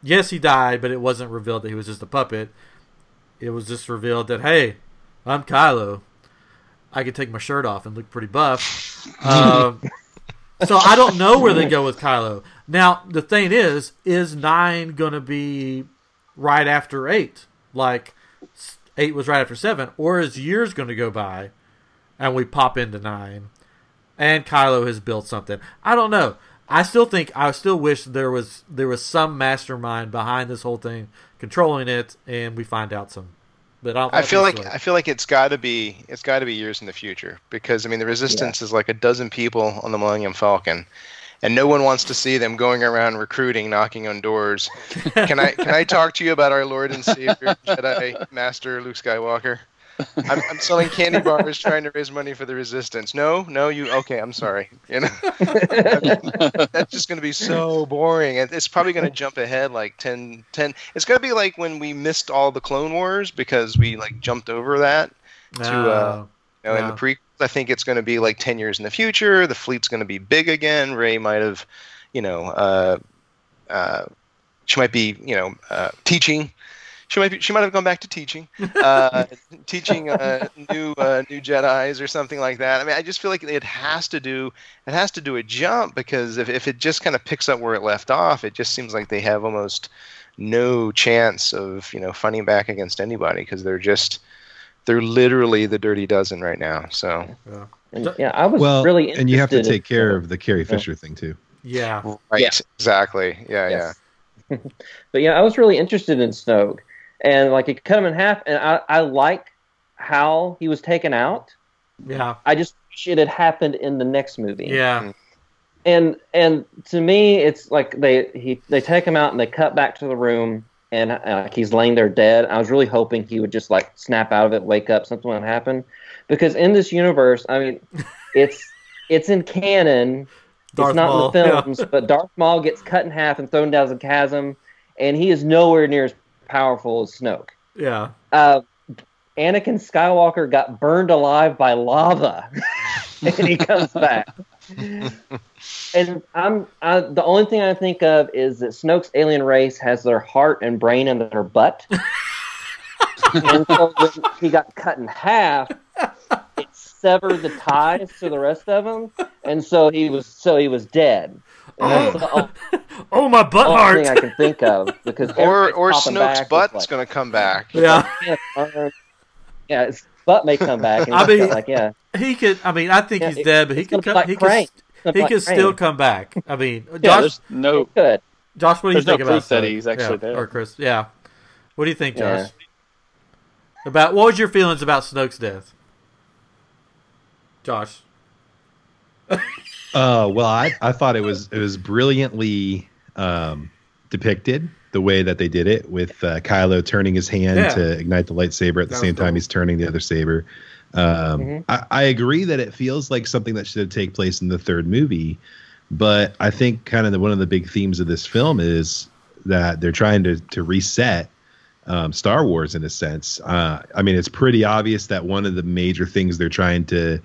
yes, he died, but it wasn't revealed that he was just a puppet. It was just revealed that hey, I'm Kylo. I could take my shirt off and look pretty buff. Um, so I don't know where they go with Kylo. Now the thing is, is nine gonna be right after eight, like eight was right after seven, or is years going to go by, and we pop into nine, and Kylo has built something? I don't know. I still think I still wish there was there was some mastermind behind this whole thing controlling it, and we find out some. But I,
I feel like. I feel like it's got to be it's got to be years in the future because I mean the resistance is like a dozen people on the Millennium Falcon, and no one wants to see them going around recruiting, knocking on doors. Can I can I talk to you about our Lord and Savior Jedi Master Luke Skywalker? I'm, I'm selling candy bars, trying to raise money for the resistance. No, no, you okay? I'm sorry. You know, I mean, that's just going to be so boring. And It's probably going to jump ahead like 10, 10. It's going to be like when we missed all the Clone Wars because we like jumped over that. to, uh, You know, in the prequels, I think it's going to be like 10 years in the future. The fleet's going to be big again. Rey might have, you know, uh, uh, she might be, you know, uh, teaching. She might be, she might have gone back to teaching, uh, teaching uh, new uh, new Jedi's or something like that. I mean, I just feel like it has to do it has to do a jump because if, if it just kind of picks up where it left off, it just seems like they have almost no chance of you know fighting back against anybody because they're just they're literally the dirty dozen right now. So
And, yeah, I was
Well,
really
and you have to take care of the Carrie Fisher thing too.
yeah,
right,
Yeah.
exactly, yeah,
Yes. but yeah, I was really interested in Snoke, and like it cut him in half, and I, I like how he was taken out.
yeah,
I just wish it had happened in the next movie.
yeah,
and and to me, it's like they he they take him out and they cut back to the room, and uh, like he's laying there dead. I was really hoping he would just like snap out of it, wake up, something would happen, because in this universe, I mean, it's it's in canon.
Darth
it's not
Maul,
in the films, but Darth Maul gets cut in half and thrown down the chasm, and he is nowhere near as powerful as Snoke.
yeah.
Uh, Anakin Skywalker got burned alive by lava, and he comes back. and I'm I, the only thing I think of is that Snoke's alien race has their heart and brain in their butt, and so when he got cut in half, it severed the ties to the rest of them, and so he was so he was dead. And that's the only
Oh my butt
only
heart.
thing I can think of because
or
everybody's
or
popping
Snoke's butt's
like,
gonna come back.
yeah,
yeah, his butt may come back. And
I
I
mean-
like, yeah,
he could. I mean, I think
Yeah,
he's
it-
dead, but he
it's
could. Come,
be
he
like
could. He
like
could still come back. I mean,
Yeah,
Josh.
there's no.
good.
Josh, what do you
there's no
think about
proof that he's actually
yeah,
dead.
Or Chris? Yeah. What do you think,
Yeah.
Josh? About what was your feelings about Snoke's death? Josh.
Uh, well, I, I thought it was it was brilliantly um, depicted the way that they did it with uh, Kylo turning his hand
Yeah.
to ignite the lightsaber at the
That
same time he's turning the other saber. Um,
Mhm.
I, I agree that it feels like something that should take place in the third movie, but I think kind of the, one of the big themes of this film is that they're trying to to reset um, Star Wars in a sense. Uh, I mean, it's pretty obvious that one of the major things they're trying to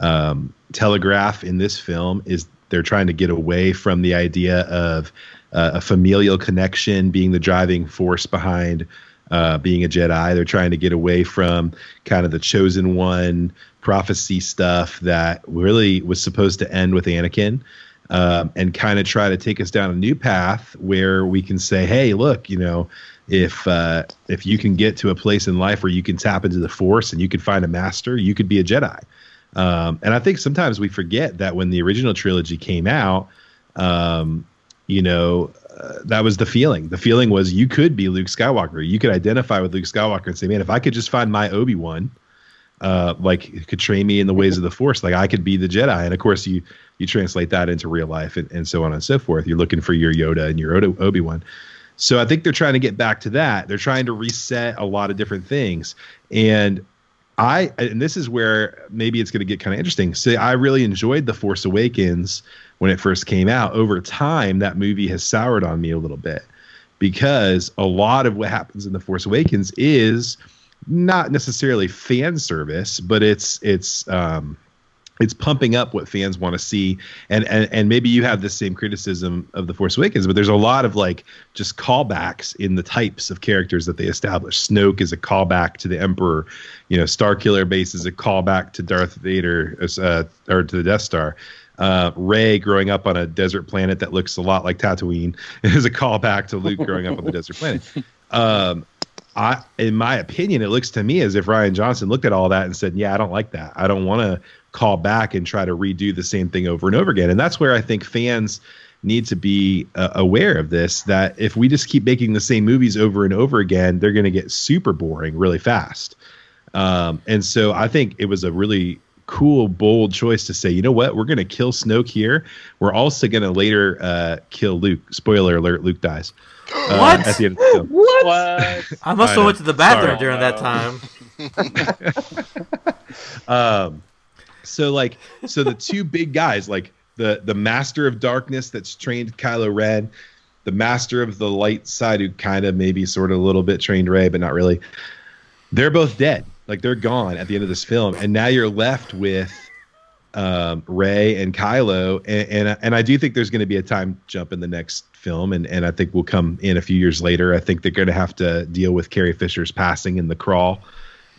um, telegraph in this film is they're trying to get away from the idea of uh, a familial connection being the driving force behind uh, being a Jedi. They're trying to get away from kind of the chosen one prophecy stuff that really was supposed to end with Anakin. Um, and kind of try to take us down a new path where we can say, "Hey, look, you know, if uh, if you can get to a place in life where you can tap into the Force and you can find a master, you could be a Jedi." Um, and I think sometimes we forget that when the original trilogy came out, um, you know, uh, that was the feeling. The feeling was you could be Luke Skywalker. You could identify with Luke Skywalker and say, "Man, if I could just find my Obi Wan." Uh, like could train me in the ways of the force like i could be the jedi and of course you you translate that into real life and, and so on and so forth you're looking for your yoda and your obi-wan so i think they're trying to get back to that they're trying to reset a lot of different things and i and this is where maybe it's going to get kind of interesting. So i really enjoyed the force awakens when it first came out. Over time that movie has soured on me a little bit because a lot of what happens in the force awakens is not necessarily fan service, but it's it's um, it's pumping up what fans want to see, and, and and maybe you have the same criticism of the Force Awakens, but there's a lot of like just callbacks in the types of characters that they establish. Snoke is a callback to the Emperor, you know, Starkiller Base is a callback to Darth Vader, uh, or to the Death Star. Uh, Rey growing up on a desert planet that looks a lot like Tatooine is a callback to Luke growing up on the desert planet. Um, I, in my opinion, it looks to me as if Rian Johnson looked at all that and said, "Yeah, I don't like that. I don't want to call back and try to redo the same thing over and over again." And that's where I think fans need to be uh, aware of this. That if we just keep making the same movies over and over again, they're going to get super boring really fast. Um, and so I think it was a really cool, bold choice to say, you know what, we're going to kill Snoke here. We're also going to later uh, kill Luke. Spoiler alert: Luke dies. Uh,
What?
At the end of the film.
What?
What?
I must
I
have
know.
went to the bathroom
Sorry.
during that time.
Um, so like, so the two big guys, like the the Master of Darkness that's trained Kylo Ren, the Master of the Light side who kind of maybe sort of a little bit trained Rey, but not really. They're both dead. Like they're gone at the end of this film, and now you're left with um, Rey and Kylo, and, and and I do think there's going to be a time jump in the next film, and and I think we'll come in a few years later. I think they're going to have to deal with Carrie Fisher's passing in the crawl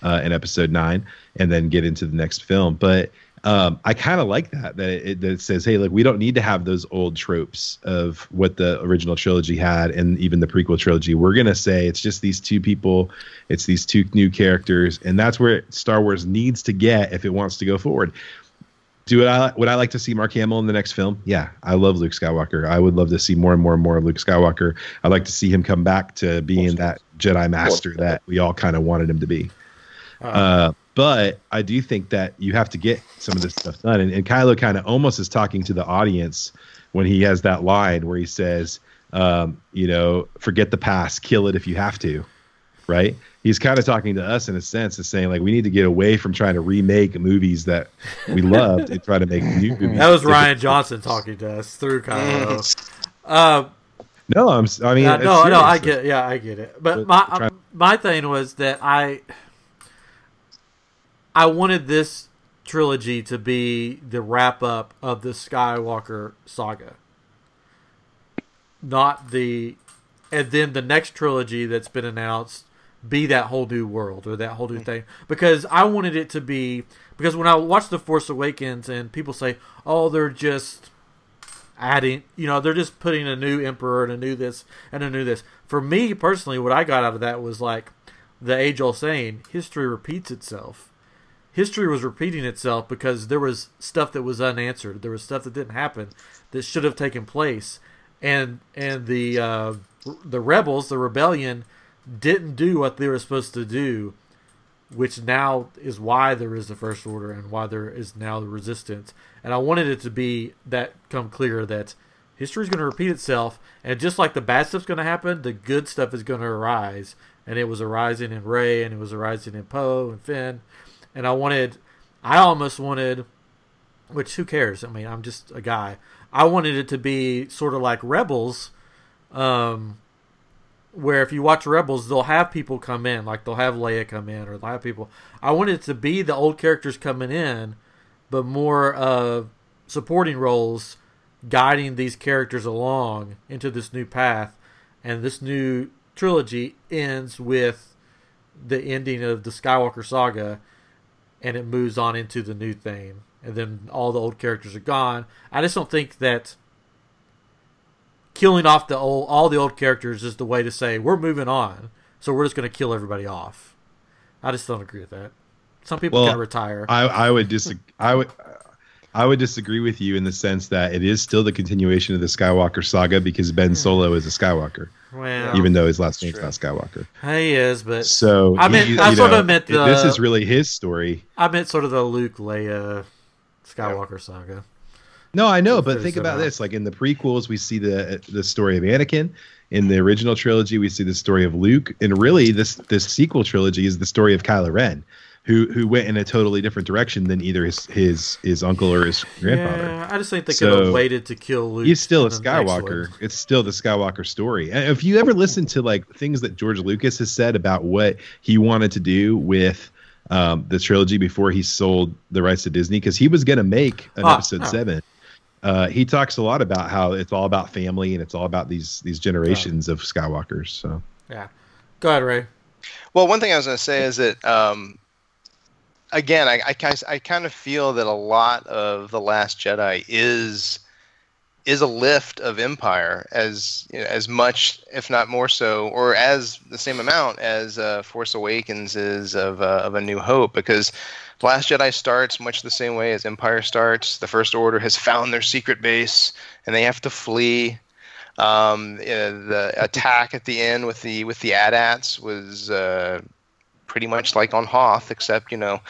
uh, in Episode Nine, and then get into the next film. But um, I kind of like that that it, that it says, hey, look, we don't need to have those old tropes of what the original trilogy had, and even the prequel trilogy. We're gonna say it's just these two people, it's these two new characters, and that's where Star Wars needs to get if it wants to go forward. Do I would I like to see Mark Hamill in the next film? Yeah, I love Luke Skywalker. I would love to see more and more and more of Luke Skywalker. I'd like to see him come back to being that Jedi Master that we all kind of wanted him to be. Uh, but I do think that you have to get some of this stuff done. And, and Kylo kind of almost is talking to the audience when he has that line where he says, um, you know, forget the past, kill it if you have to. Right? He's kind of talking to us in a sense, of saying like we need to get away from trying to remake movies that we loved and try to make new movies.
That was Rian Johnson talking to us through Kylo. Uh,
No, I'm. s- I mean,
Yeah, no, no, I
serious.
get, yeah, I get it. But
But
my my thing was that I I wanted this trilogy to be the wrap up of the Skywalker saga, not the, and then the next trilogy that's been announced be that whole new world or that whole new hmm. thing. Because I wanted it to be because when I watch the Force Awakens and people say, oh, they're just adding you know they're just putting a new emperor and a new this and a new this. For me personally what i got out of that was like the age old saying history repeats itself history was repeating itself because there was stuff that was unanswered there was stuff that didn't happen that should have taken place and and the uh, the rebels the rebellion didn't do what they were supposed to do which now is why there is the first order and why there is now the resistance. And I wanted it to be that come clear that history is going to repeat itself, and just like the bad stuff's going to happen, the good stuff is going to arise. And it was arising in Rey, and it was arising in Poe and Finn. And I wanted, I almost wanted, which who cares? I mean, I'm just a guy. I wanted it to be sort of like Rebels, um, where if you watch Rebels, they'll have people come in, like they'll have Leia come in, or they'll have people. I wanted it to be the old characters coming in, but more uh, supporting roles, guiding these characters along into this new path. And this new trilogy ends with the ending of the Skywalker saga, and it moves on into the new thing. And then all the old characters are gone. I just don't think that killing off the old all the old characters is the way to say we're moving on. So we're just going to kill everybody off. I just don't agree with that. Some people
Well,
can retire.
I, I would disagree. I would. I would disagree with you in the sense that it is still the continuation of the Skywalker saga because Ben hmm. Solo is a Skywalker,
well,
even though his last name's
That's
not Skywalker.
he is, but
So
I meant-
he-
I sort
know,
of meant the-
this is really his story.
I meant sort of the Luke Leia Skywalker saga.
No, I know, but think about this: like in the prequels, we see the the story of Anakin. In the original trilogy, we see the story of Luke, and really, this this sequel trilogy is the story of Kylo Ren, who who went in a totally different direction than either his his his uncle or his grandfather.
Yeah, I just think they could have waited to kill Luke.
He's still a
in the next
Skywalker. It's still the Skywalker story. And if you ever listen to like things that George Lucas has said about what he wanted to do with um, the trilogy before he sold the rights to Disney, because he was going to make an
Ah,
episode
ah.
seven. Uh, he talks a lot about how it's all about family and it's all about these these generations of Skywalkers. So
Yeah. Go ahead, Ray.
Well, one thing I was going to say is that, um, again, I, I, I kind of feel that a lot of The Last Jedi is is a lift of Empire as you know, as much, if not more so, or as the same amount as uh, Force Awakens is of uh, of A New Hope, because the Last Jedi starts much the same way as Empire starts. The First Order has found their secret base, and they have to flee. Um, uh, the attack at the end with the with the AT-ATs was uh, pretty much like on Hoth, except you know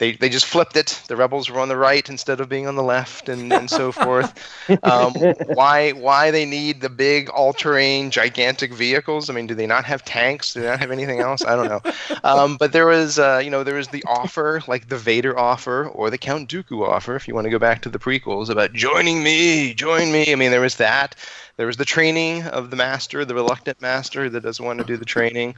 they, they just flipped it. The rebels were on the right instead of being on the left, and, and so forth. Um, why why they need the big all terrain gigantic vehicles? I mean, do they not have tanks? Do they not have anything else? I don't know. Um, but there was uh, you know there was the offer like the Vader offer or the Count Dooku offer, if you want to go back to the prequels about joining me, join me. I mean, there was that. There was the training of the master, the reluctant master that doesn't want to do the training,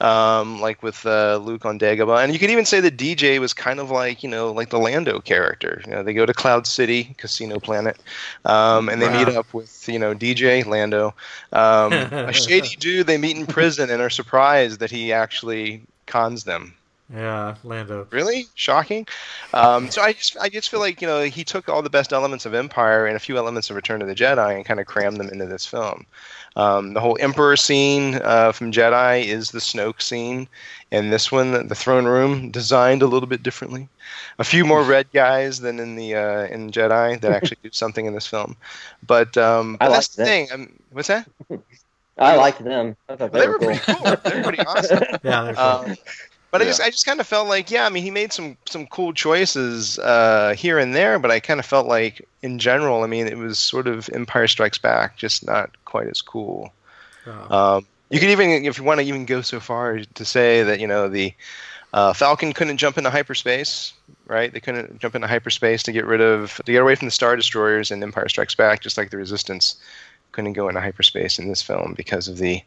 um, like with uh, Luke on Dagobah. And you could even say that DJ was kind of like, you know, like the Lando character. You know, they go to Cloud City, Casino Planet, um, and they
Wow.
meet up with, you know, DJ, Lando. Um, a shady dude they meet in prison and are surprised that he actually cons them.
Yeah, Lando.
Really shocking. Um, so I just I just feel like you know he took all the best elements of Empire and a few elements of Return of the Jedi and kind of crammed them into this film. Um, the whole Emperor scene uh, from Jedi is the Snoke scene, and this one, the throne room, designed a little bit differently. A few more red guys than in the uh, in Jedi that actually do something in this film. But, um,
I
but that's the
that.
thing. Um, what's that?
I liked them. I thought they,
They
were
were
cool.
pretty cool. They were pretty awesome.
Yeah, they're cool.
Um, but I just I just kind of felt like yeah, I mean he made some some cool choices uh, here and there, but I kind of felt like in general, I mean it was sort of Empire Strikes Back, just not quite as cool.
Oh.
Um, you could even if you want to even go so far to say that you know the uh, Falcon couldn't jump into hyperspace, right? They couldn't jump into hyperspace to get rid of to get away from the Star Destroyers in Empire Strikes Back, just like the Resistance couldn't go into hyperspace in this film because of the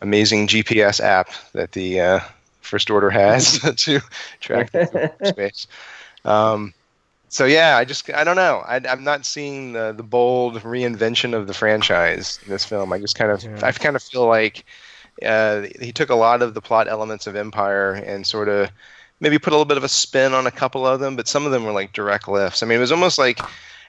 amazing GPS app that the uh, First Order has to track through hyperspace. Um, so yeah, I just I don't know. I, I'm not seeing the the bold reinvention of the franchise in this film. I just kind of
Yeah.
I kind of feel like uh, he took a lot of the plot elements of Empire and sort of maybe put a little bit of a spin on a couple of them, but some of them were like direct lifts. I mean, it was almost like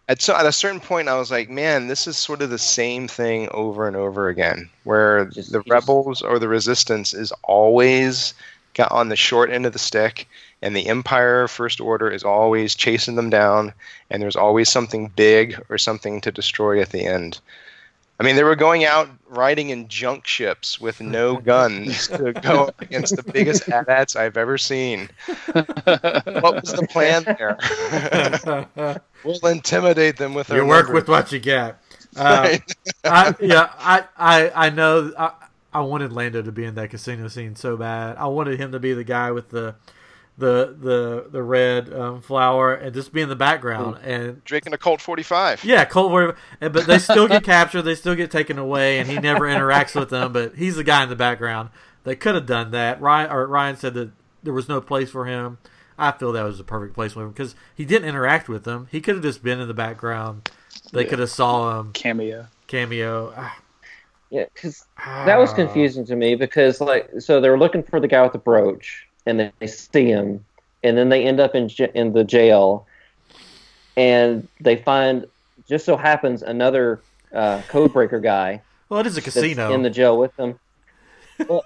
at so, at a certain point, I was like, man, this is sort of the same thing over and over again, where
Just-
the
you just-
rebels or the resistance is always got on the short end of the stick, and the Empire First Order is always chasing them down, and there's always something big or something to destroy at the end. I mean, they were going out riding in junk ships with no guns to go up against the biggest AT-ATs I've ever seen. What was the plan there? we'll intimidate them with our
you work
numbers.
with what you get. Uh,
Right.
I, yeah, I, I, I know. I, I wanted Lando to be in that casino scene so bad. I wanted him to be the guy with the, the, the, the red um, flower and just be in the background. And
Drinking a Colt 45.
yeah, Cold War. and- But they still get captured. They still get taken away, and he never interacts with them. But he's the guy in the background. They could have done that. Ryan or Ryan said that there was no place for him. I feel that was the perfect place for him because he didn't interact with them. He could have just been in the background. They
Yeah.
could have saw him
Cameo.
cameo. Ah,
Yeah, because that was
ah.
confusing to me because like so they were looking for the guy with the brooch and they, they see him and then they end up in j- in the jail and they find just so happens another uh, codebreaker guy
Well, it is a casino.
in the jail with them. Well,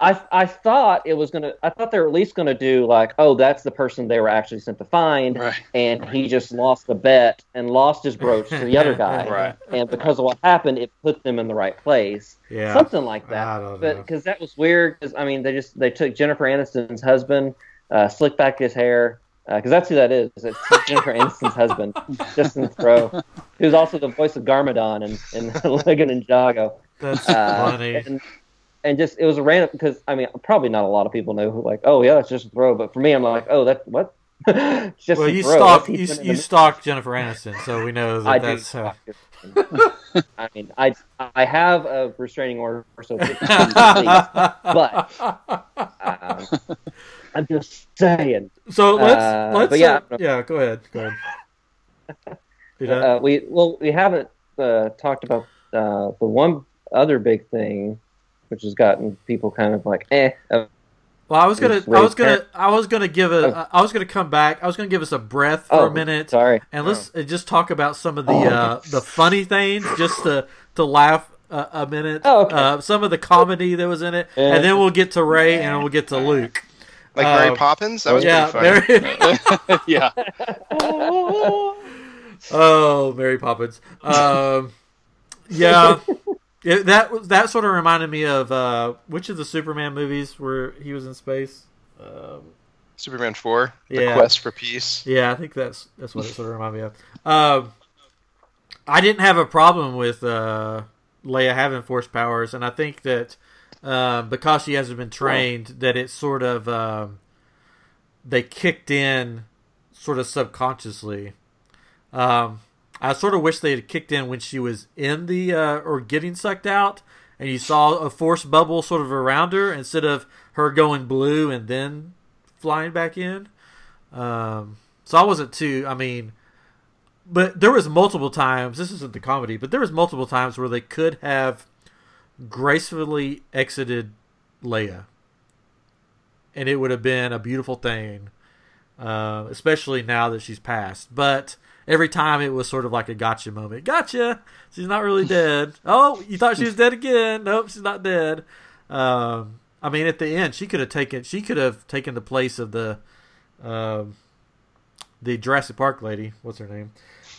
I I thought it was gonna. I thought they were at least gonna do like, oh, that's the person they were actually sent to find,
Right.
and he just lost the bet and lost his brooch to the other guy,
Right.
and because of what happened, it put them in the right place,
yeah.
something like that.
I don't
But because that was weird. Because I mean, they just they took Jennifer Aniston's husband, uh, slicked back his hair. Because that's who that is. It's Jennifer Aniston's husband, Justin Theroux, who's also the voice of Garmadon in, in Ninjago.
That's
uh,
funny.
and and just it was a random because I mean probably not a lot of people know who like oh yeah that's just a throw but for me I'm like oh that what it's just
well, you
throw.
stalk you, you stalk Jennifer Aniston, so we know that
I
that's. Uh.
I mean I I have a restraining order so it's but um, I'm just saying
so let's
Uh,
let's
yeah,
uh, yeah. Go ahead. Go ahead.
Uh, we well we haven't uh, talked about uh, the one other big thing which has gotten people kind of like eh
Well, I was gonna, I was gonna, I was gonna give a, I was gonna come back. I was gonna give us a breath for
Oh,
a minute,
Sorry.
and let's uh, just talk about some of the uh, the funny things, just to to laugh a, a minute.
Oh, okay.
uh, some of the comedy that was in it,
Yeah.
and then we'll get to Rey and we'll get to Luke.
Like
Uh,
Mary Poppins? That was
yeah,
pretty funny.
Mary,
yeah.
oh, Mary Poppins. Um, yeah, It- that that sort of reminded me of uh, which of the Superman movies where he was in space. Um,
Superman 4, The
Yeah.
Quest for Peace.
Yeah, I think that's that's what it sort of reminded me of. Um, I didn't have a problem with uh, Leia having force powers, and I think that um, because she hasn't been trained, that it sort of um, they kicked in sort of subconsciously. Um, I sort of wish they had kicked in when she was in the uh, or getting sucked out, and you saw a force bubble sort of around her instead of her going blue and then flying back in. Um, so I wasn't too. I mean, but there was multiple times. This isn't the comedy, but there was multiple times where they could have gracefully exited Leia, and it would have been a beautiful thing. Uh, especially now that she's passed, but every time it was sort of like a gotcha moment. Gotcha. She's not really dead. Oh, you thought she was dead again? Nope, she's not dead. Um, I mean, at the end, she could have taken. She could have taken the place of the, um, the Jurassic Park lady. What's her name?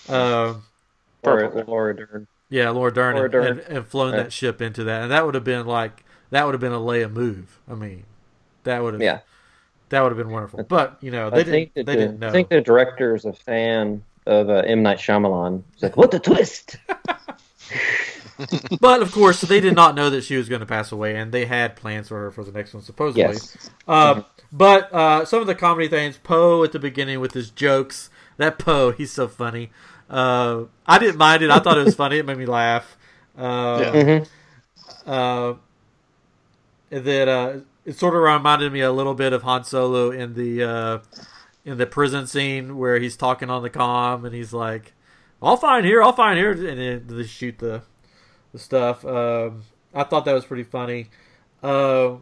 Um,
Laura, Laura Dern.
yeah, Laura Dern,
Laura
and,
Dern.
and, and flown
Yeah.
that ship into that, and that would have been like that would have been a Leia move. I mean, that would have
Yeah.
that would have been wonderful. But you know, they
I
didn't
that
they
the,
didn't know.
I think the director is a fan of uh, M Night Shyamalan. He's like, what the twist?
but of course, they did not know that she was going to pass away, and they had plans for her for the next one, supposedly.
Yes.
Uh, But uh, some of the comedy things, Poe at the beginning with his jokes. That Poe, he's so funny. Uh, I didn't mind it. I thought it was funny. It made me laugh. Uh,
Yeah.
hmm
uh, and then uh, it sort of reminded me a little bit of Han Solo in the uh, in the prison scene where he's talking on the comm and he's like, "I'll find here, I'll find here," and then they shoot the the stuff. Um, I thought that was pretty funny. Uh,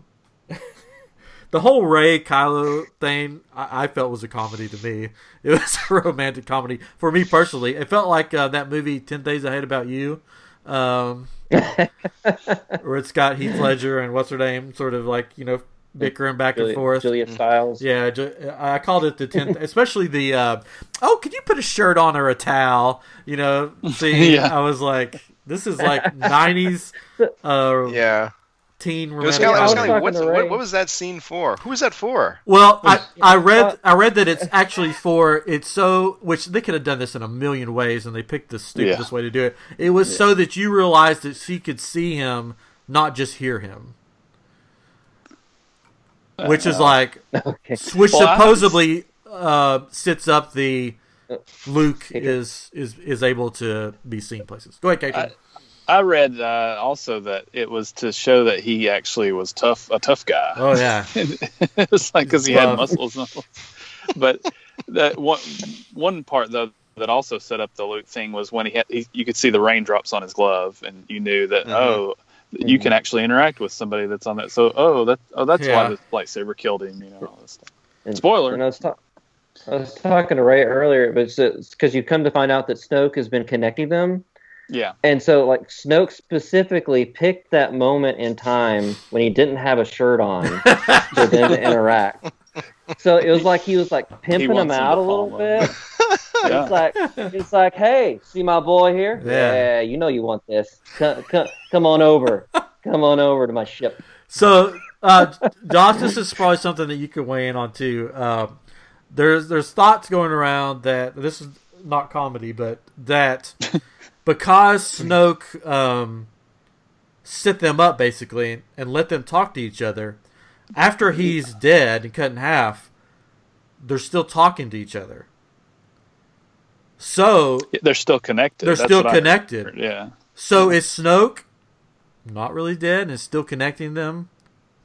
the whole Rey Kylo thing, I, I felt was a comedy to me. It was a romantic comedy for me personally. It felt like uh, that movie Ten Days I Hate About You. Um, where it's got Heath Ledger and what's her name, sort of like you know bickering back and forth.
Julia Stiles.
Yeah, I called it the tenth, especially the. Uh, oh, could you put a shirt on or a towel? You know, see,
Yeah.
I was like, this is like nineties uh,
Yeah.
teen
It was kind of, I was
was
kind of
talking
what, what, what was that scene for? Who was that for?
Well, I, I read
Uh,
I read that it's actually for it's so which they could have done this in a million ways and they picked the stupidest way to do it. It was so that you realized that she could see him, not just hear him. Which is like
Okay.
which
Well,
supposedly uh, sits up the Luke is is is able to be seen places. Go ahead, Catron.
I read uh, also that it was to show that he actually was tough, a tough guy.
oh yeah,
it's like because he had muscles. but that one one part though that also set up the Luke thing was when he had he, you could see the raindrops on his glove, and you knew that
Mhm.
oh you hmm. can actually interact with somebody that's on that. So oh that oh that's
Yeah.
why the lightsaber killed him. You know all this stuff.
And-
Spoiler.
And I was, ta- I was talking to Ray earlier, but it's because you come to find out that Snoke has been connecting them.
Yeah,
And so, like, Snoke specifically picked that moment in time when he didn't have a shirt on for them to interact. So it was like he was like pimping them
wants them
out a little bit.
yeah.
It's like it's like, hey, see my boy here?
Yeah.
you know you want this. Come, come, come on over. Come on over to my ship.
So, uh, Josh, this is probably something that you could weigh in on too. Uh, there's there's thoughts going around that this is not comedy, but that because Snoke um, set them up basically and let them talk to each other, after he's dead and cut in half, they're still talking to each other. So
they're still connected.
they're
That's
still connected.
Yeah,
So is Snoke not really dead and is still connecting them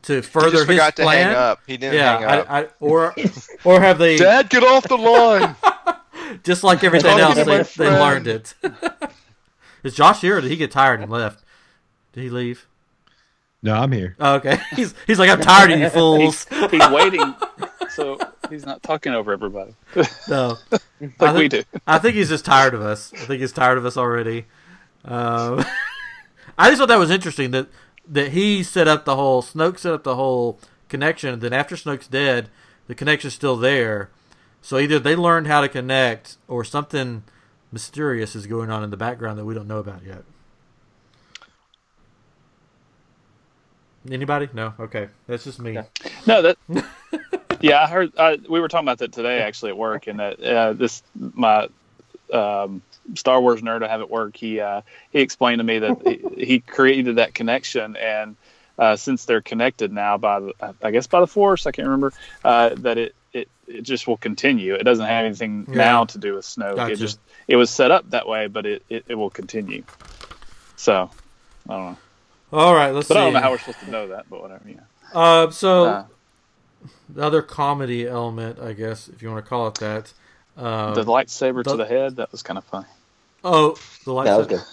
to
He
further
just
his
forgot to
plan?
hang up. He didn't
yeah,
hang up.
I, I, or or have they
Dad, get off the line.
just like everything else they, they learned it? is Josh here or did he get tired and left? Did he leave?
No, I'm here.
Oh, okay. He's he's like, I'm tired of you fools.
He's waiting, so he's not talking over everybody
No,
like
I
we
think-
do.
I think he's just tired of us. I think he's tired of us already. Um, I just thought that was interesting that that he set up the whole Snoke set up the whole connection. And then after Snoke's dead, the connection's still there. So either they learned how to connect, or something mysterious is going on in the background that we don't know about yet. Anybody? No. Okay, that's just me.
Yeah.
No, that. Yeah, I heard. I, we were talking about that today actually at work, and that uh, this my um, Star Wars nerd I have at work. He uh, he explained to me that he, he created that connection, and uh, since they're connected now by the, I guess by the Force, I can't remember uh, that it, it it just will continue. It doesn't have anything
Yeah.
now to do with Snoke.
Gotcha.
It just it was set up that way, but it, it, it will continue. So I don't know,
All right, let's
but
see.
I don't know how we're supposed to know that. But whatever. Yeah.
Uh, so
Uh,
the other comedy element, I guess, if you want to call it that. Uh,
the lightsaber
the-
to the head that was kind of funny.
oh, the lightsaber.
That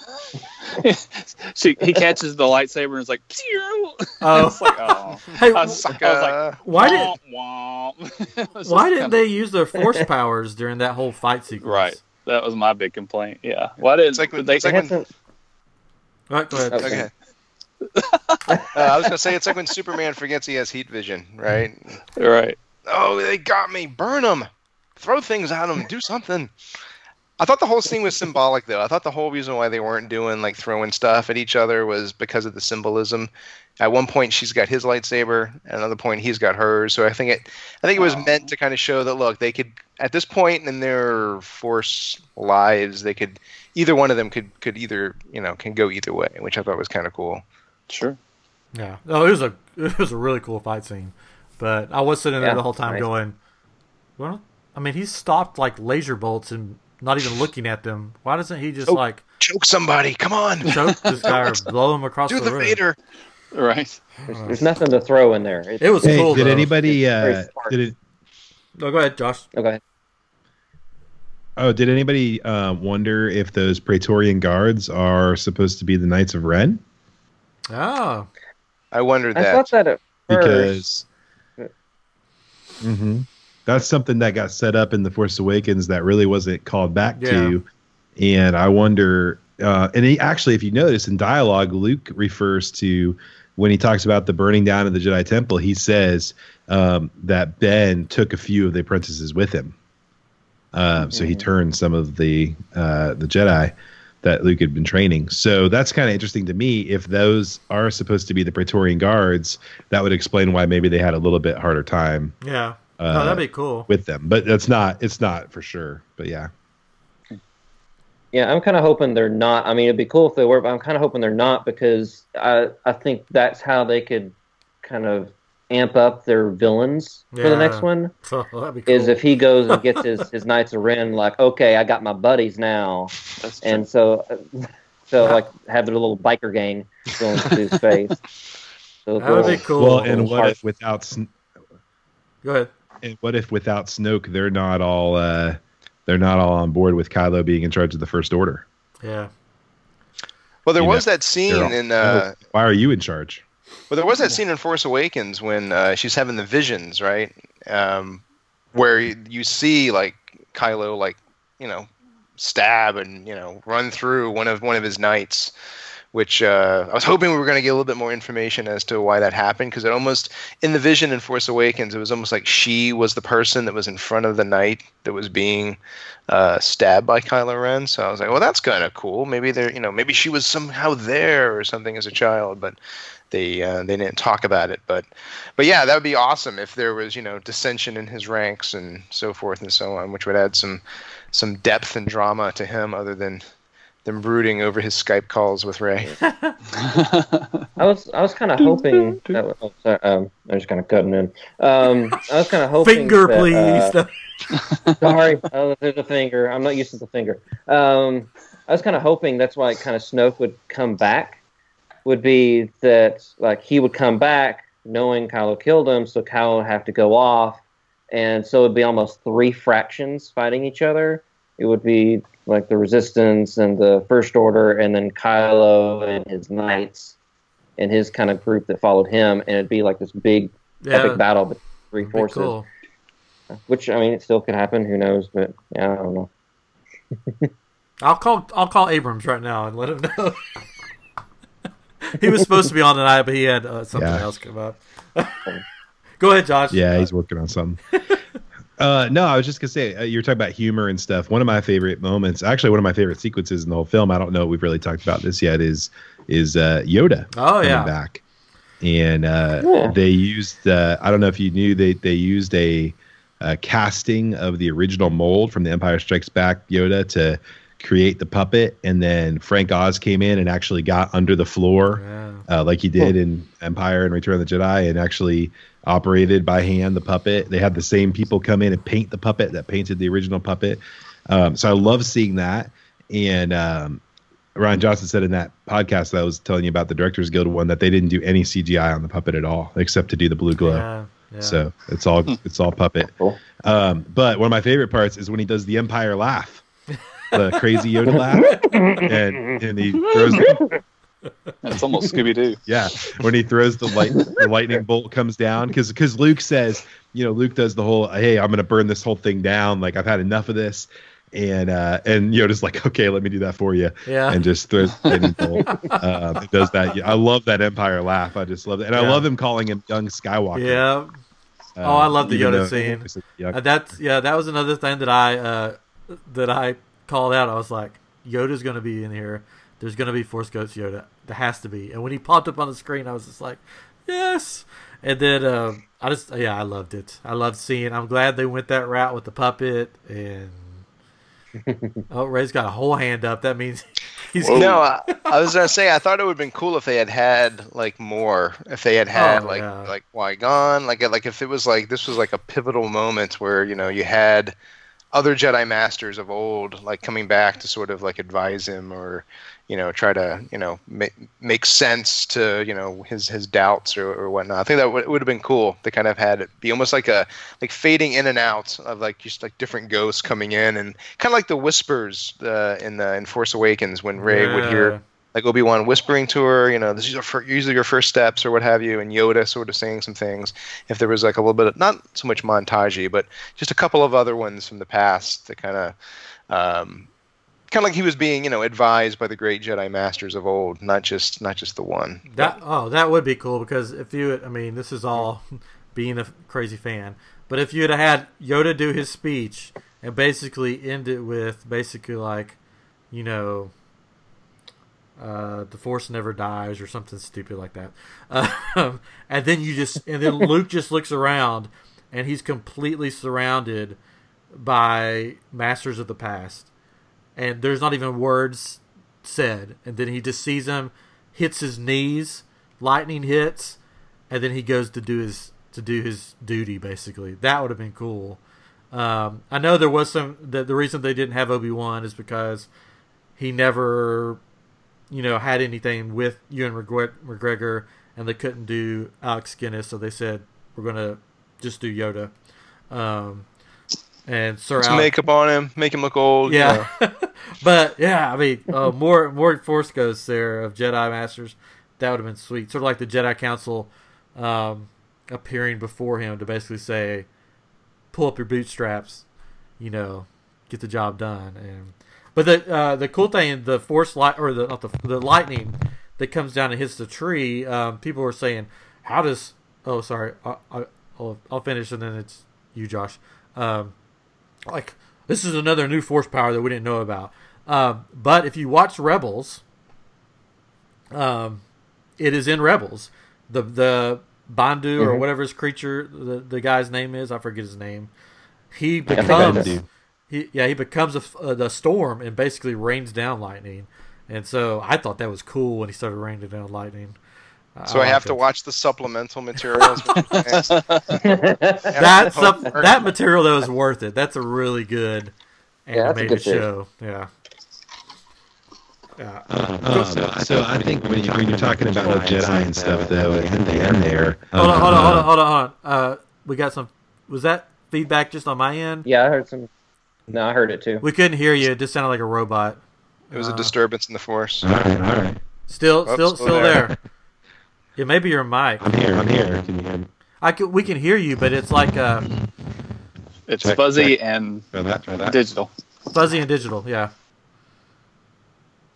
was good.
she, he catches the lightsaber and is like, Pew!
Oh.
it's like, oh.
Hey,
I was, I was like,
why did
womp, womp. It was
why
just
didn't
kinda-
they use their force powers during that whole fight sequence?
Right. That was my big complaint. Yeah. Why didn't
It's like when-
they?
it's like
They
when-
had some-
go ahead.
Okay.
Okay. Uh, I was gonna say it's like when Superman forgets he has heat vision, right?
right.
Oh, they got me! Burn them! Throw things at them! Do something! I thought the whole scene was symbolic, though. I thought the whole reason why they weren't doing like throwing stuff at each other was because of the symbolism. At one point, she's got his lightsaber. At another point, he's got hers. So I think it, I think it was meant to kind of show that look, they could at this point in their force lives, they could either one of them could could either you know can go either way, which I thought was kind of cool.
Sure.
Yeah. No, it was a it was a really cool fight scene, but I was sitting there
Yeah,
the whole time
nice.
going, well, I mean, he stopped like laser bolts and not even looking at them. Why doesn't he just
Oh.
like
Choke somebody! Come on!
choke this guy or blow him across the face.
Do
the,
the
room?
Vader!
Right.
There's, there's nothing to throw in there. It's,
It was
Hey,
cool.
did
though.
anybody?
Very
Uh,
smart.
did it?
No, go ahead, Josh.
Okay.
Oh, did anybody uh, wonder if those Praetorian guards are supposed to be the Knights of Ren?
Oh,
I wondered
I
that.
thought that at first.
Because Mhm. that's something that got set up in the Force Awakens that really wasn't called back to, and I wonder. Uh, and he, actually, if you notice in dialogue, Luke refers to when he talks about the burning down of the Jedi Temple. He says um, that Ben took a few of the apprentices with him. Uh, So he
Mhm.
turned some of the uh, the Jedi that Luke had been training. So that's kind of interesting to me. If those are supposed to be the Praetorian guards, that would explain why maybe they had a little bit harder time
yeah.
uh,
oh, that'd be cool.
with them. But that's not. It's not for sure. But yeah.
Yeah, I'm kind of hoping they're not. I mean, it'd be cool if they were, but I'm kind of hoping they're not because I I think that's how they could kind of amp up their villains for the next one.
Oh, cool.
Is if he goes and gets his his Knights of Ren, like, okay, I got my buddies now,
That's
and so so like have their little biker gang going through space. So
That would be cool.
Well, and what if without Sn-
go ahead.
and what if without Snoke, they're not all uh, they're not all on board with Kylo being in charge of the First Order?
Yeah.
well, there
you
was
know,
that scene
all-
in uh,
Why are you in charge?
Well, there was that scene in Force Awakens when uh, she's having the visions, right? Um, where you, you see like Kylo, like you know, stab and you know run through one of one of his knights. Which uh, I was hoping we were going to get a little bit more information as to why that happened, because it almost in the vision in Force Awakens, it was almost like she was the person that was in front of the knight that was being uh, stabbed by Kylo Ren. So I was like, well, that's kind of cool. Maybe they're, you know, maybe she was somehow there or something as a child, but they uh, they didn't talk about it. But but yeah, that would be awesome if there was, you know, dissension in his ranks and so forth and so on, which would add some some depth and drama to him, other than them brooding over his Skype calls with Rey.
I was I was kind of hoping. That, oh, sorry, um, I'm just kind of cutting in. Um, I was kind of hoping.
Finger,
that,
please.
uh, sorry, oh, there's a finger. I'm not used to the finger. Um, I was kind of hoping that's why kind of Snoke would come back. Would be that like he would come back knowing Kylo killed him, so Kylo would have to go off, and so it'd be almost three fractions fighting each other. It would be like the Resistance and the First Order, and then Kylo and his knights, and his kind of group that followed him, and it'd be like this big
Yeah,
epic battle between three forces.
cool.
Which I mean, it still could happen. Who knows? But yeah, I don't know.
I'll call I'll call Abrams right now and let him know. he was supposed to be on tonight, but he had uh, something
Yeah.
else come up. Go ahead, Josh.
Yeah, he's working on something. Uh, no, I was just gonna say uh, you're talking about humor and stuff. One of my favorite moments, actually, one of my favorite sequences in the whole film. I don't know if we've really talked about this yet. Is is uh, Yoda
Oh
coming
yeah.
back, and uh,
Yeah.
they used. Uh, I don't know if you knew they they used a, uh casting of the original mold from The Empire Strikes Back Yoda to create the puppet, and then Frank Oz came in and actually got under the floor
Yeah.
uh, like he did in Empire and Return of the Jedi, and actually operated by hand the puppet. They had the same people come in and paint the puppet that painted the original puppet. Um, so I love seeing that. And um, Rian Johnson said in that podcast that I was telling you about the Directors Guild one that they didn't do any CGI on the puppet at all, except to do the blue glow.
Yeah. yeah.
So it's all it's all puppet.
Cool.
Um, but one of my favorite parts is when he does the Empire laugh, the crazy Yoda laugh, and and he throws
It's almost Scooby Doo.
yeah, when he throws the light, the lightning bolt comes down because because Luke says, you know, Luke does the whole, hey, I'm gonna burn this whole thing down. Like I've had enough of this, and uh, and Yoda's like, okay, let me do that for you,
yeah.
and just throws the lightning bolt. Um, it does that. I love that Empire laugh. I just love it, and I love him calling him young Skywalker.
yeah.
Uh,
Oh, I love the
even
Yoda scene.
like,
Uh, that's yeah. That was another thing that I uh, that I called out. I was like, Yoda's going to be in here. There's going to be Force Ghost Yoda. There has to be. And when he popped up on the screen, I was just like, yes. And then um, I just yeah, I loved it. I loved seeing. I'm glad they went that route with the puppet. And oh, Ray's got a whole hand up. That means he's
No, I, I was gonna say I thought it would have been cool if they had had like more. If they had had
Oh,
like
yeah.
like Qui Gon, like like if it was like this was like a pivotal moment where you know you had other Jedi masters of old like coming back to sort of like advise him or you know try to you know make make sense to you know his his doubts or, or whatnot. I think that would, would have been cool to kind of had it be almost like a like fading in and out of like just like different ghosts coming in and kind of like the whispers uh, in the in Force Awakens when Rey would hear like Obi Wan whispering to her, you know, this is your fir- usually your first steps or what have you, and Yoda sort of saying some things. If there was like a little bit of not so much montagey, but just a couple of other ones from the past that kind of, um, kind of like he was being, you know, advised by the great Jedi masters of old, not just not just the one.
That oh, that would be cool because if you, I mean, this is all being a crazy fan, but if you had had Yoda do his speech and basically end it with basically like, you know, uh, the Force never dies or something stupid like that, um, and then you just and then Luke just looks around and he's completely surrounded by masters of the past, and there's not even words said, and then he just sees him hits his knees, lightning hits, and then he goes to do his to do his duty. Basically, that would have been cool. Um, I know there was some. that the reason they didn't have Obi Wan is because he never, you know, had anything with Ewan McGre- McGregor, and they couldn't do Alex Guinness, so they said we're gonna just do Yoda. Um, and Sir Alex,
makeup on him, make him look old. you
yeah,
know.
but yeah, I mean, uh, more more Force Ghosts there of Jedi Masters. That would have been sweet. Sort of like the Jedi Council um, appearing before him to basically say, "Pull up your bootstraps," you know, get the job done. And but the uh, the cool thing, the Force light or the not the the lightning that comes down and hits the tree. Um, people were saying, "How does?" Oh, sorry. I, I, I'll I'll finish and then it's you, Josh. Um, like this is another new force power that we didn't know about. Um, but if you watch Rebels, um, it is in Rebels. The the Bendu or
Mhm.
whatever his creature the, the guy's name is, I forget his name. He becomes he yeah he becomes a, uh, the storm and basically rains down lightning. And so I thought that was cool when he started raining down lightning.
So I,
like
have to
that.
watch the supplemental materials. which
that sup- that material though is worth it. That's a really good
Yeah, that's a good series.
show. Yeah. Yeah.
Um, so, so I think when, you, when you're talking about the Jedi and stuff, though, at the end there,
Hold on, hold on, hold on,
uh,
hold on, hold on. Uh, we got some. Was that feedback just on my end?
yeah, I heard some. No, I heard it too.
We couldn't hear you. It just sounded like a robot.
it was a
Uh,
disturbance in the force.
All right, all right.
Still,
Oh,
still,
still
still
there.
there. It may be your mic.
I'm here. I'm here. Can you hear me?
I can, we can hear you, but it's like uh,
It's
Check,
fuzzy
check.
and
Try that. Try that.
digital.
fuzzy and digital. Yeah.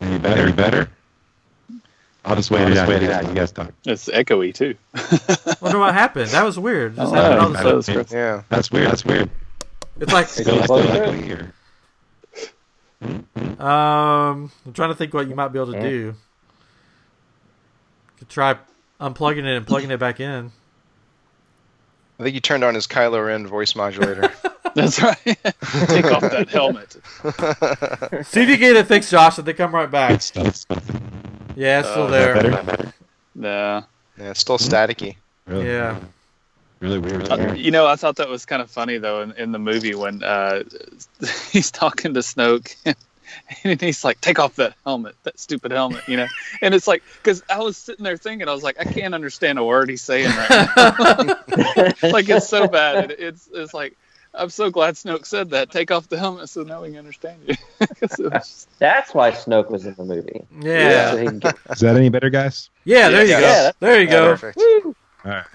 Any better? Any better? I'll just wait it out. Wait it out. You guys talk.
It's echoey too.
Wonder what happened. That was weird. This
Oh,
happened
yeah.
all of a
That was
sudden.
Yeah.
That's weird. That's weird.
It's like
Is it
Still,
close
still
to it?
echoey here.
um, I'm trying to think what you might be able to
Yeah.
do. Could try unplugging it and plugging it back in.
I think you turned on his Kylo Ren voice modulator.
That's right. Take off that helmet.
See if you get it fixed, Josh, and they come right back.
Good stuff. stuff.
Yeah, it's still
Is that
there.
better? Is better?
Nah.
yeah, it's still staticky.
Really?
Yeah.
Really weird.
Uh, you know, I thought that was kind of funny though in, in the movie when uh, he's talking to Snoke and he's like, "Take off that helmet, that stupid helmet," you know. And it's like, because I was sitting there thinking, I was like, I can't understand a word he's saying right now. like it's so bad. It, it's it's like. I'm so glad Snoke said that. Take off the helmet so now we can understand you. it was-
That's why Snoke was in the movie.
Yeah.
So get,
Is that any better, guys?
Yeah, there you
Yeah,
go.
yeah.
There you go.
Perfect.
All right.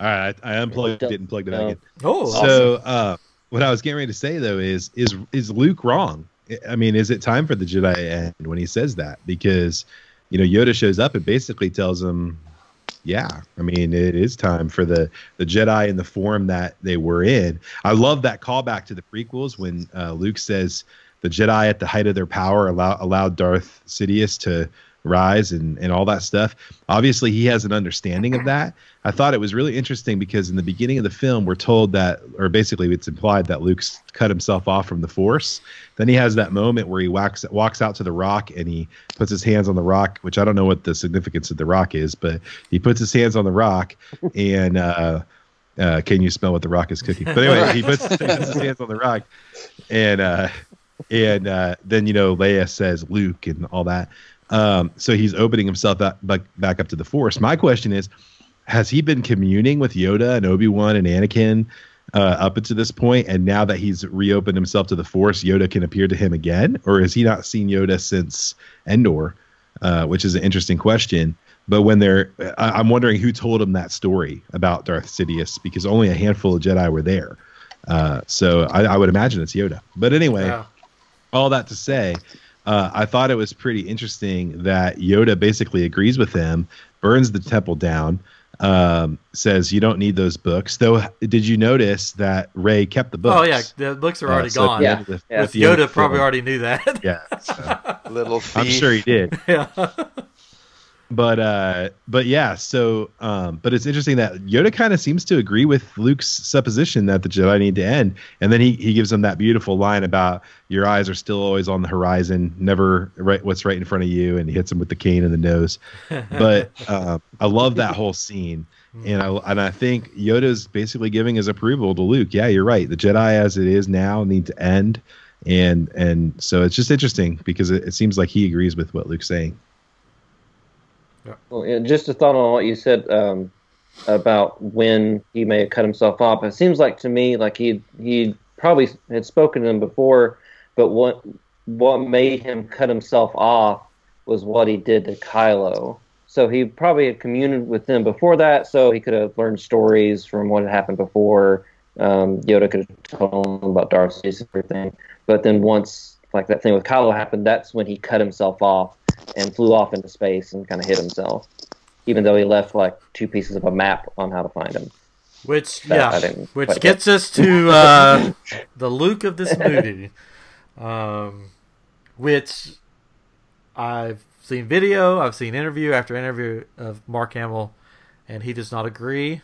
All right. I, I unplugged it and plugged it back in.
Oh,
So, uh, what I was getting ready to say though is is is Luke wrong? I mean, is it time for the Jedi to end when he says that? Because you know Yoda shows up and basically tells him, "Yeah, I mean, it is time for the the Jedi in the form that they were in." I love that callback to the prequels when uh, Luke says the Jedi at the height of their power allow, allowed Darth Sidious to rise and and all that stuff. Obviously, he has an understanding of that. I thought it was really interesting because in the beginning of the film, we're told that, or basically, it's implied that Luke's cut himself off from the Force. Then he has that moment where he walks walks out to the rock and he puts his hands on the rock, which I don't know what the significance of the rock is, but he puts his hands on the rock and. uh uh, can you smell what the rock is cooking? But anyway, he puts, his hands on the rock, and uh, and uh, then you know Leia says Luke and all that. Um, so he's opening himself up, back, back up to the Force. My question is, has he been communing with Yoda and Obi Wan and Anakin uh, up until this point, and now that he's reopened himself to the Force, Yoda can appear to him again, or has he not seen Yoda since Endor? Uh, which is an interesting question. But when they're, I, I'm wondering who told him that story about Darth Sidious because only a handful of Jedi were there. Uh, so I, I would imagine it's Yoda. But anyway, all that to say, uh, I thought it was pretty interesting that Yoda basically agrees with him, burns the temple down, um, says you don't need those books. Though, did you notice that Rey kept the books?
Oh yeah, the books are already
Uh, so
gone.
the
Yeah.
end of the-
Yeah.
at the end of
Yoda probably already knew that.
Yeah, so
Little thief.
I'm sure he did.
yeah.
But uh but yeah so um but it's interesting that yoda kind of seems to agree with luke's supposition that the jedi need to end and then he he gives him that beautiful line about your eyes are still always on the horizon never right what's right in front of you and he hits him with the cane in the nose but um i love that whole scene and I and I think Yoda's basically giving his approval to Luke. Yeah, you're right. The Jedi as it is now need to end, and and so it's just interesting because it, it seems like he agrees with what Luke's saying.
Well, yeah, just a thought on what you said um, about when he may have cut himself off. It seems like to me like he he probably had spoken to him before, but what what made him cut himself off was what he did to Kylo. So he probably had communed with them before that, so he could have learned stories from what had happened before. Um, Yoda could have told him about Darth Sidious and everything. But then once like that thing with Kylo happened, that's when he cut himself off and flew off into space and kind of hit himself. Even though he left like two pieces of a map on how to find him.
Which
That
yeah, which gets us to uh, the Luke of this movie, um, which I've seen video, I've seen interview after interview of Mark Hamill, and he does not agree.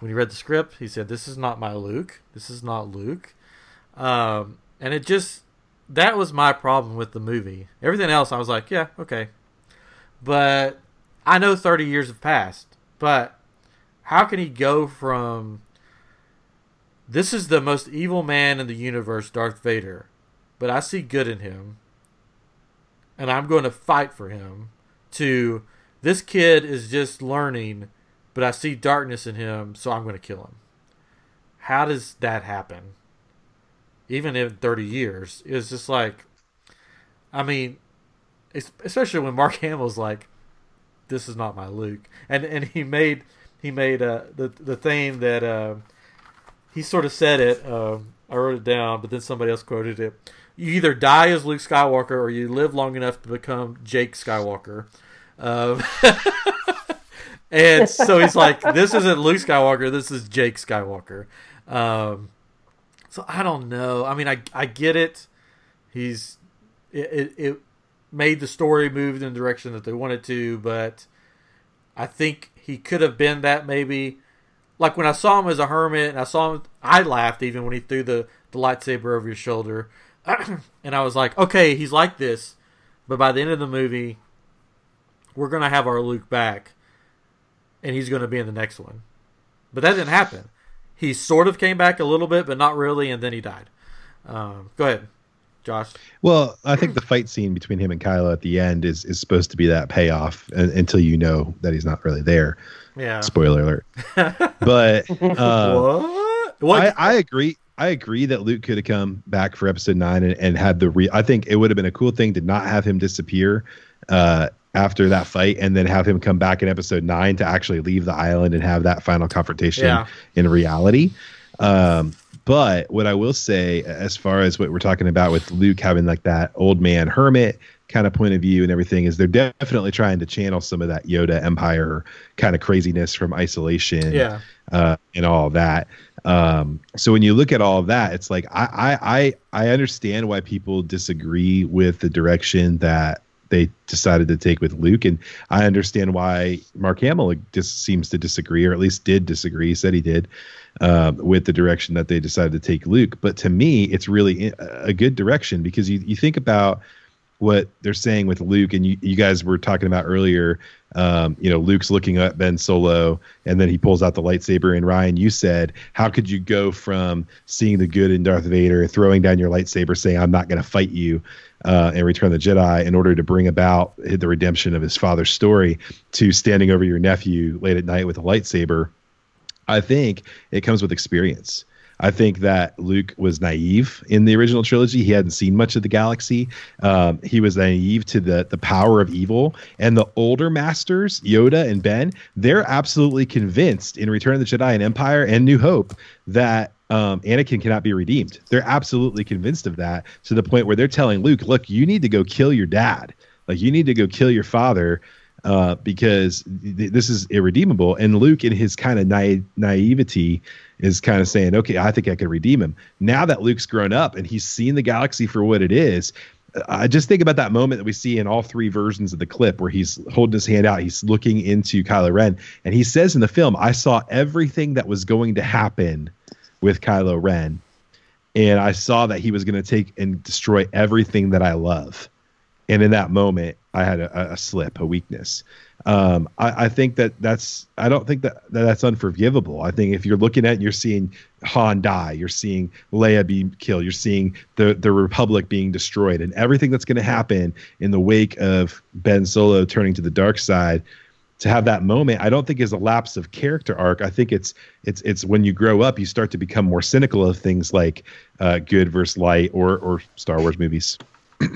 When he read the script, he said, "This is not my Luke. This is not Luke," um, and it just that was my problem with the movie. Everything else, I was like, "Yeah, okay," but I know thirty years have passed, but how can he go from this is the most evil man in the universe, Darth Vader, but I see good in him and I'm going to fight for him to this kid is just learning, but I see darkness in him, so I'm going to kill him. How does that happen? Even in 30 years, it's just like, I mean, especially when Mark Hamill's like, this is not my Luke. And and he made he made uh, the the thing that uh, he sort of said it. Uh, I wrote it down, but then somebody else quoted it. You either die as Luke Skywalker or you live long enough to become Jake Skywalker. Um, and so he's like, "This isn't Luke Skywalker. This is Jake Skywalker." Um, so I don't know. I mean, I I get it. He's it, it, it made the story move in the direction that they wanted to, but I think he could have been that maybe. Like when I saw him as a hermit, and I saw him, I laughed even when he threw the, the lightsaber over his shoulder, and I was like, okay, he's like this, but by the end of the movie, we're gonna have our Luke back, and he's gonna be in the next one. But that didn't happen. He sort of came back a little bit, but not really, and then he died. Um, go ahead. Josh.
Well, I think the fight scene between him and Kylo at the end is is supposed to be that payoff and, until you know that he's not really there.
Yeah.
Spoiler alert. but uh,
what? What?
I, I agree. I agree that Luke could have come back for episode nine and, and had the re. I think it would have been a cool thing to not have him disappear uh, after that fight, and then have him come back in episode nine to actually leave the island and have that final confrontation
Yeah.
in reality. Um, but what I will say, as far as what we're talking about with Luke having like that old man hermit kind of point of view and everything, is they're definitely trying to channel some of that Yoda Empire kind of craziness from isolation
yeah.
uh, and all of that. Um, so when you look at all of that, it's like I, I I I understand why people disagree with the direction that they decided to take with Luke, and I understand why Mark Hamill just seems to disagree, or at least did disagree. He said he did um, with the direction that they decided to take Luke. But to me, it's really a a good direction because you you think about what they're saying with Luke, and you, you guys were talking about earlier. Um, you know, Luke's looking at Ben Solo, and then he pulls out the lightsaber. And Ryan, you said, how could you go from seeing the good in Darth Vader, throwing down your lightsaber, saying, "I'm not going to fight you," uh, and Return the Jedi in order to bring about the redemption of his father's story, to standing over your nephew late at night with a lightsaber? I think it comes with experience. I think that Luke was naive in the original trilogy. He hadn't seen much of the galaxy. Um, he was naive to the the power of evil. And the older masters, Yoda and Ben, they're absolutely convinced in Return of the Jedi and Empire and New Hope that um, Anakin cannot be redeemed. They're absolutely convinced of that to the point where they're telling Luke, "Look, you need to go kill your dad. Like you need to go kill your father." Uh, because th- this is irredeemable. And Luke, in his kind of naive naivety, is kind of saying, okay, I think I can redeem him. Now that Luke's grown up and he's seen the galaxy for what it is, I just think about that moment that we see in all three versions of the clip where he's holding his hand out, he's looking into Kylo Ren, and he says in the film, I saw everything that was going to happen with Kylo Ren. And I saw that he was going to take and destroy everything that I love. And in that moment, I had a, a slip, a weakness. Um, I, I think that that's I don't think that, that that's unforgivable. I think if you're looking at you're seeing Han die, you're seeing Leia be killed, you're seeing the the Republic being destroyed, and everything that's going to happen in the wake of Ben Solo turning to the dark side. To have that moment, I don't think is a lapse of character arc. I think it's it's it's when you grow up, you start to become more cynical of things like uh, good versus light or or Star Wars movies.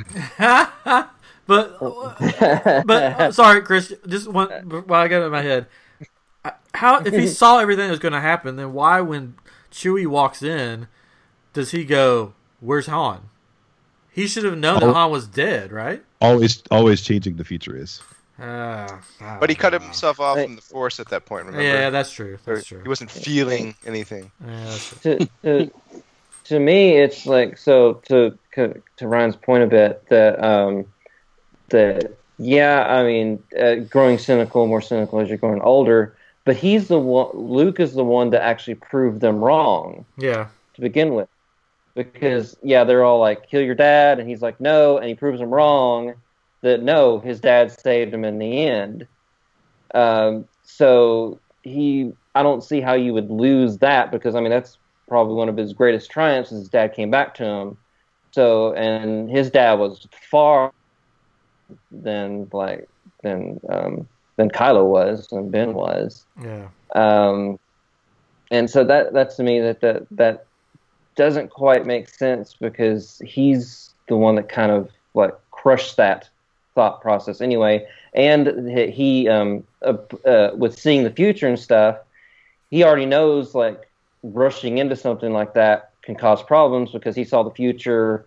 but but uh, sorry, Chris. Just one while I got it in my head. How if he saw everything that was going to happen, then why, when Chewie walks in, does he go, "Where's Han"? He should have known that
Oh.
Han was dead, right?
Always always changing the future is.
Uh,
But he
don't
cut himself off from the force at that point. Remember?
Yeah, that's true. That's true.
He wasn't feeling anything.
Yeah,
to, to to me, it's like so to to Ryan's point a bit that um, that yeah, I mean, uh, growing cynical, more cynical as you're growing older. But he's the one. Luke is the one that actually prove them wrong
Yeah,
to begin with, because yeah, they're all like, "Kill your dad," and he's like, "No," and he proves them wrong. That no, his dad saved him in the end. Um, so he, I don't see how you would lose that because I mean that's probably one of his greatest triumphs. is His dad came back to him. So and his dad was far than like than um, than Kylo was and Ben was.
yeah.
Um, and so that that's to me that that that doesn't quite make sense because he's the one that kind of like crushed that thought process anyway. And he- um, uh, uh, with seeing the future and stuff, he already knows like rushing into something like that can cause problems because he saw the future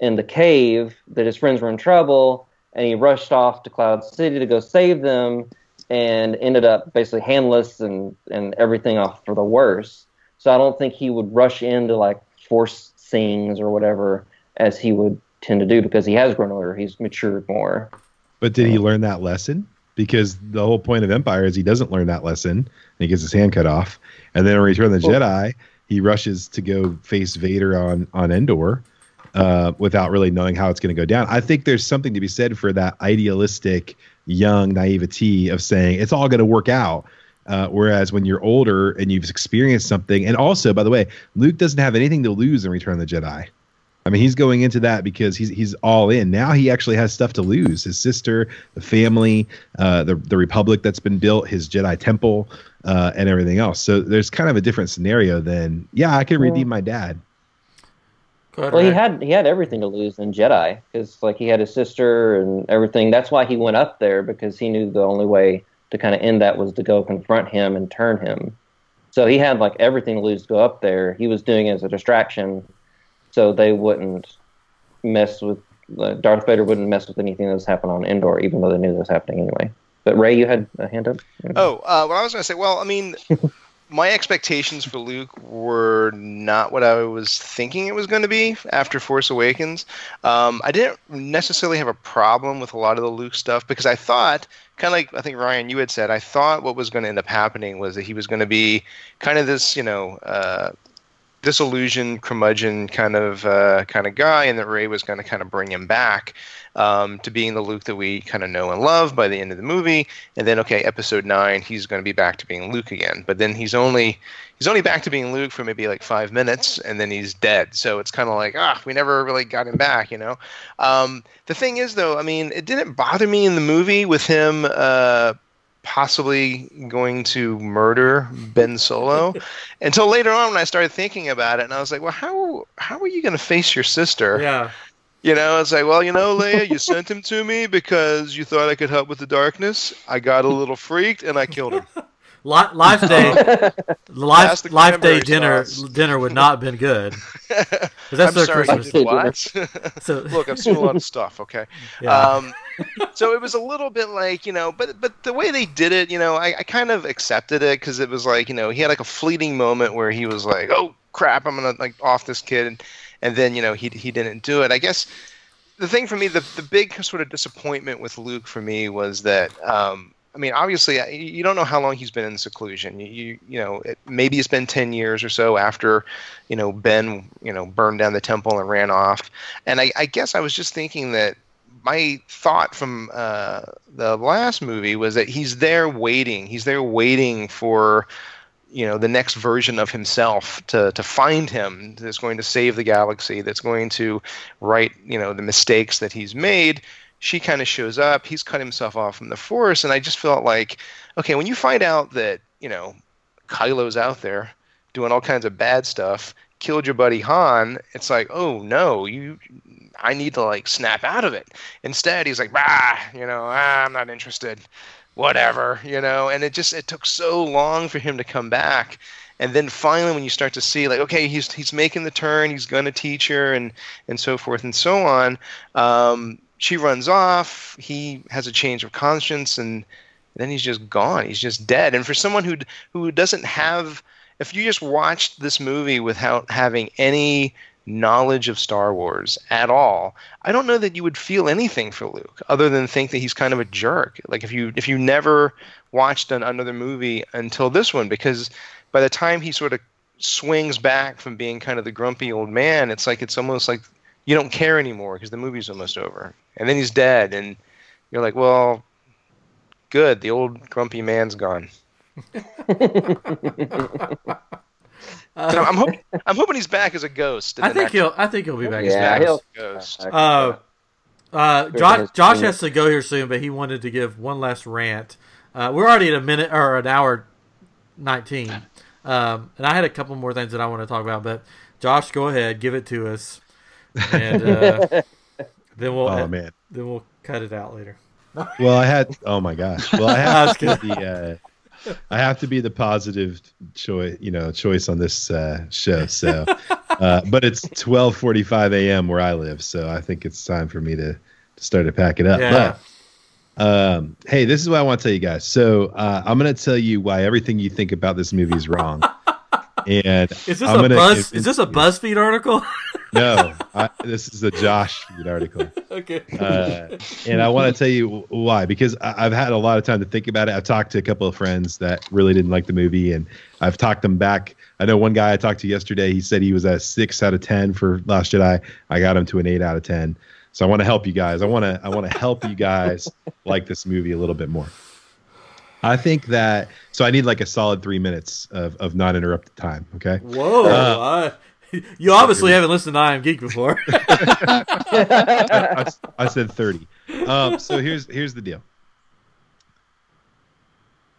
in the cave that his friends were in trouble, and he rushed off to Cloud City to go save them, and ended up basically handless and and everything off for the worse. So I don't think he would rush into like force scenes or whatever as he would tend to do because he has grown older, he's matured more.
But did he learn that lesson? Because the whole point of Empire is he doesn't learn that lesson and he gets his hand cut off. And then in Return of the Jedi, he rushes to go face Vader on, on Endor uh, without really knowing how it's going to go down. I think there's something to be said for that idealistic, young naivety of saying it's all going to work out. Uh, whereas when you're older and you've experienced something, and also, by the way, Luke doesn't have anything to lose in Return of the Jedi. I mean, he's going into that because he's he's all in. Now he actually has stuff to lose: his sister, the family, uh, the the republic that's been built, his Jedi temple, uh, and everything else. So there's kind of a different scenario than yeah, I can redeem my dad.
Go ahead,
Well, he had he had everything to lose in Jedi because like he had his sister and everything. That's why he went up there because he knew the only way to kind of end that was to go confront him and turn him. So he had like everything to lose to go up there. He was doing it as a distraction, so they wouldn't mess with uh, Darth Vader wouldn't mess with anything that was happening on Endor, even though they knew that was happening anyway. But Ray, you had a hand up.
Oh, uh, what I was going to say, well, I mean, my expectations for Luke were not what I was thinking it was going to be after Force Awakens. Um, I didn't necessarily have a problem with a lot of the Luke stuff because I thought, kind of like I think Ryan, you had said, I thought what was going to end up happening was that he was going to be kind of this, you know, uh, disillusioned curmudgeon kind of uh, kind of guy, and that Rey was going to kind of bring him back um, to being the Luke that we kind of know and love by the end of the movie. And then, okay, episode nine, he's going to be back to being Luke again. But then he's only he's only back to being Luke for maybe like five minutes, and then he's dead. So it's kind of like ah, we never really got him back, you know. Um, the thing is, though, I mean, it didn't bother me in the movie with him. Uh, possibly going to murder Ben Solo until later on when I started thinking about it and I was like, well, how how are you going to face your sister?
Yeah.
You know, it's like, well, you know, Leia, you sent him to me because you thought I could help with the darkness. I got a little freaked and I killed him.
Li- Life Day, life,
the
life Day dinner
sauce.
dinner would not have been good. 'Cause that's
I'm
their
sorry,
Christmas.
you did what?
So,
Look, I've seen a lot of stuff. Okay.
yeah.
Um, so it was a little bit like you know, but but the way they did it, you know, I, I kind of accepted it because it was like you know he had like a fleeting moment where he was like, oh crap, I'm gonna like off this kid, and, and then you know he he didn't do it. I guess the thing for me, the the big sort of disappointment with Luke for me was that. Um, I mean, obviously, you don't know how long he's been in seclusion. You, you, know, it, maybe it's been ten years or so after, you know, Ben, you know, burned down the temple and ran off. And I, I guess I was just thinking that my thought from uh, the last movie was that he's there waiting. He's there waiting for, you know, the next version of himself to to find him. That's going to save the galaxy. That's going to right, you know, the mistakes that he's made. She kind of shows up. He's cut himself off from the Force, and I just felt like, okay, when you find out that you know, Kylo's out there doing all kinds of bad stuff, killed your buddy Han, it's like, oh no, you I need to like snap out of it. Instead, he's like, bah, you know, ah, I'm not interested. Whatever, you know, and it just it took so long for him to come back. And then finally when you start to see like, okay, he's he's making the turn, he's gonna teach her and and so forth and so on. Um, she runs off, he has a change of conscience and then he's just gone. He's just dead. And for someone who who doesn't have if you just watched this movie without having any knowledge of Star Wars at all, I don't know that you would feel anything for Luke other than think that he's kind of a jerk. Like if you if you never watched an, another movie until this one, because by the time he sort of swings back from being kind of the grumpy old man, it's like it's almost like you don't care anymore because the movie's almost over, and then he's dead, and you're like, well, good, the old grumpy man's gone. So I'm hoping I'm hoping he's back as a ghost.
I think
next-
he'll. I think he'll be back.
he's
Yeah,
back
he'll-
as a ghost.
Uh, uh, Josh, Josh has to go here soon, but he wanted to give one last rant. Uh, we're already at a minute or an hour nineteen, um, and I had a couple more things that I want to talk about. But Josh, go ahead, give it to us, and uh, then we'll
Oh man,
then we'll Cut it out later.
Well, I had. Oh my gosh. Well, I
I
have to be the. Uh, I have to be the positive choice, you know, choice on this uh, show. So, uh, but it's 12:45 a.m. where I live, so I think it's time for me to, to start to pack it up.
Yeah.
But um, hey, this is what I want to tell you guys. So uh, I'm going to tell you why everything you think about this movie is wrong. And
Is this
I'm
a
gonna
buzz? Is this a BuzzFeed article?
No, I, this is a Josh feed article.
okay.
Uh, and I want to tell you why because I- I've had a lot of time to think about it. I've talked to a couple of friends that really didn't like the movie, and I've talked them back. I know one guy I talked to yesterday. He said he was a six out of ten for Last Jedi. I got him to an eight out of ten. So I want to help you guys. I want to I want to help you guys like this movie a little bit more. I think that so I need like a solid three minutes of, of non interrupted time. Okay.
Whoa.
Uh,
I- you obviously haven't listened to I Am Geek before.
I, I said 30. Um, so here's here's the deal.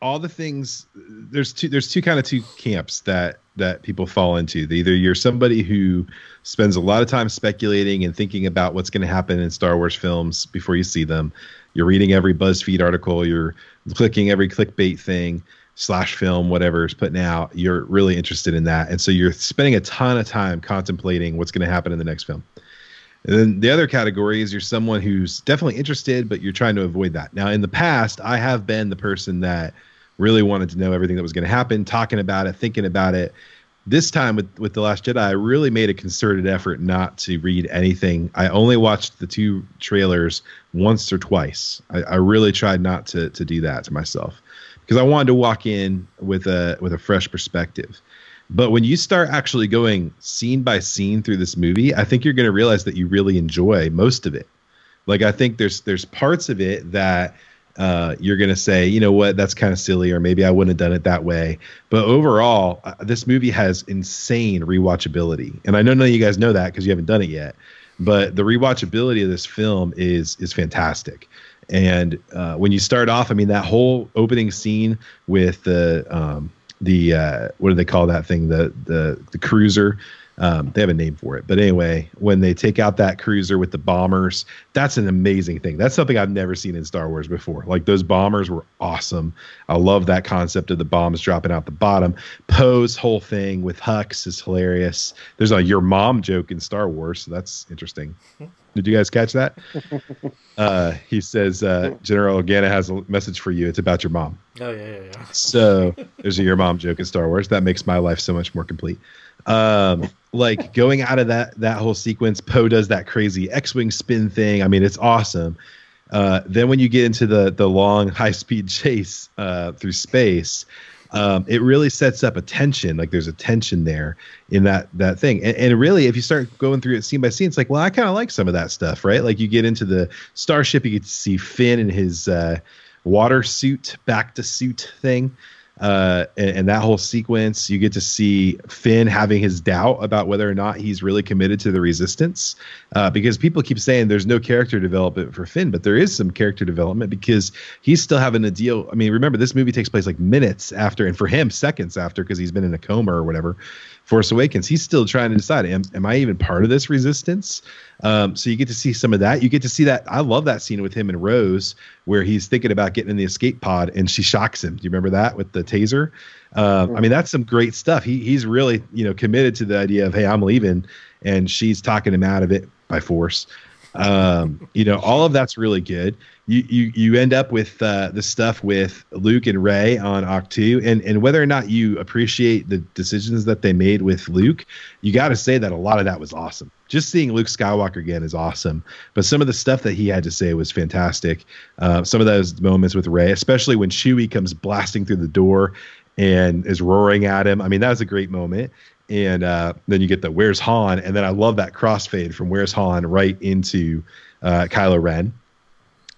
All the things there's two there's two kind of two camps that that people fall into. Either you're somebody who spends a lot of time speculating and thinking about what's going to happen in Star Wars films before you see them. You're reading every BuzzFeed article. You're clicking every clickbait thing slash film, whatever is putting out. You're really interested in that, and so you're spending a ton of time contemplating what's going to happen in the next film. And then the other category is you're someone who's definitely interested, but you're trying to avoid that. Now, in the past, I have been the person that really wanted to know everything that was going to happen, talking about it, thinking about it. This time with with the Last Jedi, I really made a concerted effort not to read anything. I only watched the two trailers once or twice. I, I really tried not to to do that to myself because I wanted to walk in with a with a fresh perspective. But when you start actually going scene by scene through this movie, I think you're going to realize that you really enjoy most of it. Like I think there's there's parts of it that uh, you're going to say, you know what, that's kind of silly, or maybe I wouldn't have done it that way. But overall, uh, this movie has insane rewatchability, and I know none of you guys know that because you haven't done it yet. But the rewatchability of this film is is fantastic. And uh, when you start off, I mean, that whole opening scene with the um, the uh, what do they call that thing? The the the cruiser. Um, they have a name for it, but anyway, when they take out that cruiser with the bombers, that's an amazing thing. That's something I've never seen in Star Wars before. Like those bombers were awesome. I love that concept of the bombs dropping out the bottom. Poe's whole thing with Hux is hilarious. There's a your mom joke in Star Wars, so that's interesting. Did you guys catch that? Uh, he says, uh, General Organa has a message for you. It's about your mom.
oh yeah, yeah, yeah.
So there's a your mom joke in Star Wars. That makes my life so much more complete. Um, like going out of that that whole sequence, Poe does that crazy X-wing spin thing. I mean, it's awesome. Uh, then when you get into the the long high speed chase uh, through space, um, it really sets up a tension. Like there's a tension there in that that thing. And, and really, if you start going through it scene by scene, it's like, well, I kind of like some of that stuff, right? Like you get into the starship, you get to see Finn in his uh, water suit, back to suit thing. Uh, and, and that whole sequence, you get to see Finn having his doubt about whether or not he's really committed to the resistance. Uh, because people keep saying there's no character development for Finn, but there is some character development because he's still having to deal. I mean, remember, this movie takes place like minutes after, and for him, seconds after, because he's been in a coma or whatever. Force Awakens, he's still trying to decide, am, am I even part of this resistance? Um, so you get to see some of that. You get to see that. I love that scene with him and Rose, where he's thinking about getting in the escape pod, and she shocks him. Do you remember that with the taser? Um, I mean, that's some great stuff. He he's really you know committed to the idea of hey, I'm leaving, and she's talking him out of it by force. Um, you know, all of that's really good. You you you end up with uh, the stuff with Luke and Rey on Ahch-To, and and whether or not you appreciate the decisions that they made with Luke, you got to say that a lot of that was awesome. Just seeing Luke Skywalker again is awesome, but some of the stuff that he had to say was fantastic. Uh, some of those moments with Rey, especially when Chewie comes blasting through the door and is roaring at him. I mean, that was a great moment. And uh, then you get the "Where's Han?" and then I love that crossfade from "Where's Han" right into uh, Kylo Ren.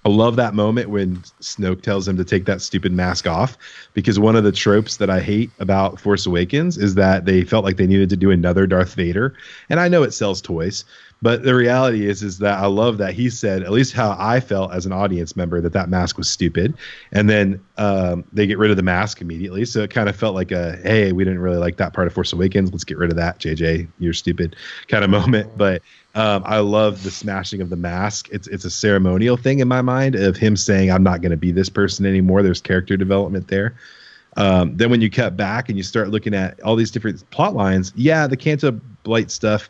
I love that moment when Snoke tells him to take that stupid mask off because one of the tropes that I hate about Force Awakens is that they felt like they needed to do another Darth Vader. And I know it sells toys, But the reality is, is that I love that he said, at least how I felt as an audience member, that that mask was stupid, and then um, they get rid of the mask immediately. So it kind of felt like a, hey, we didn't really like that part of Force Awakens. Let's get rid of that, JJ. You're stupid, kind of moment. But um, I love the smashing of the mask. It's it's a ceremonial thing in my mind of him saying, I'm not going to be this person anymore. There's character development there. Um, then when you cut back and you start looking at all these different plot lines, yeah, the Canto Bight stuff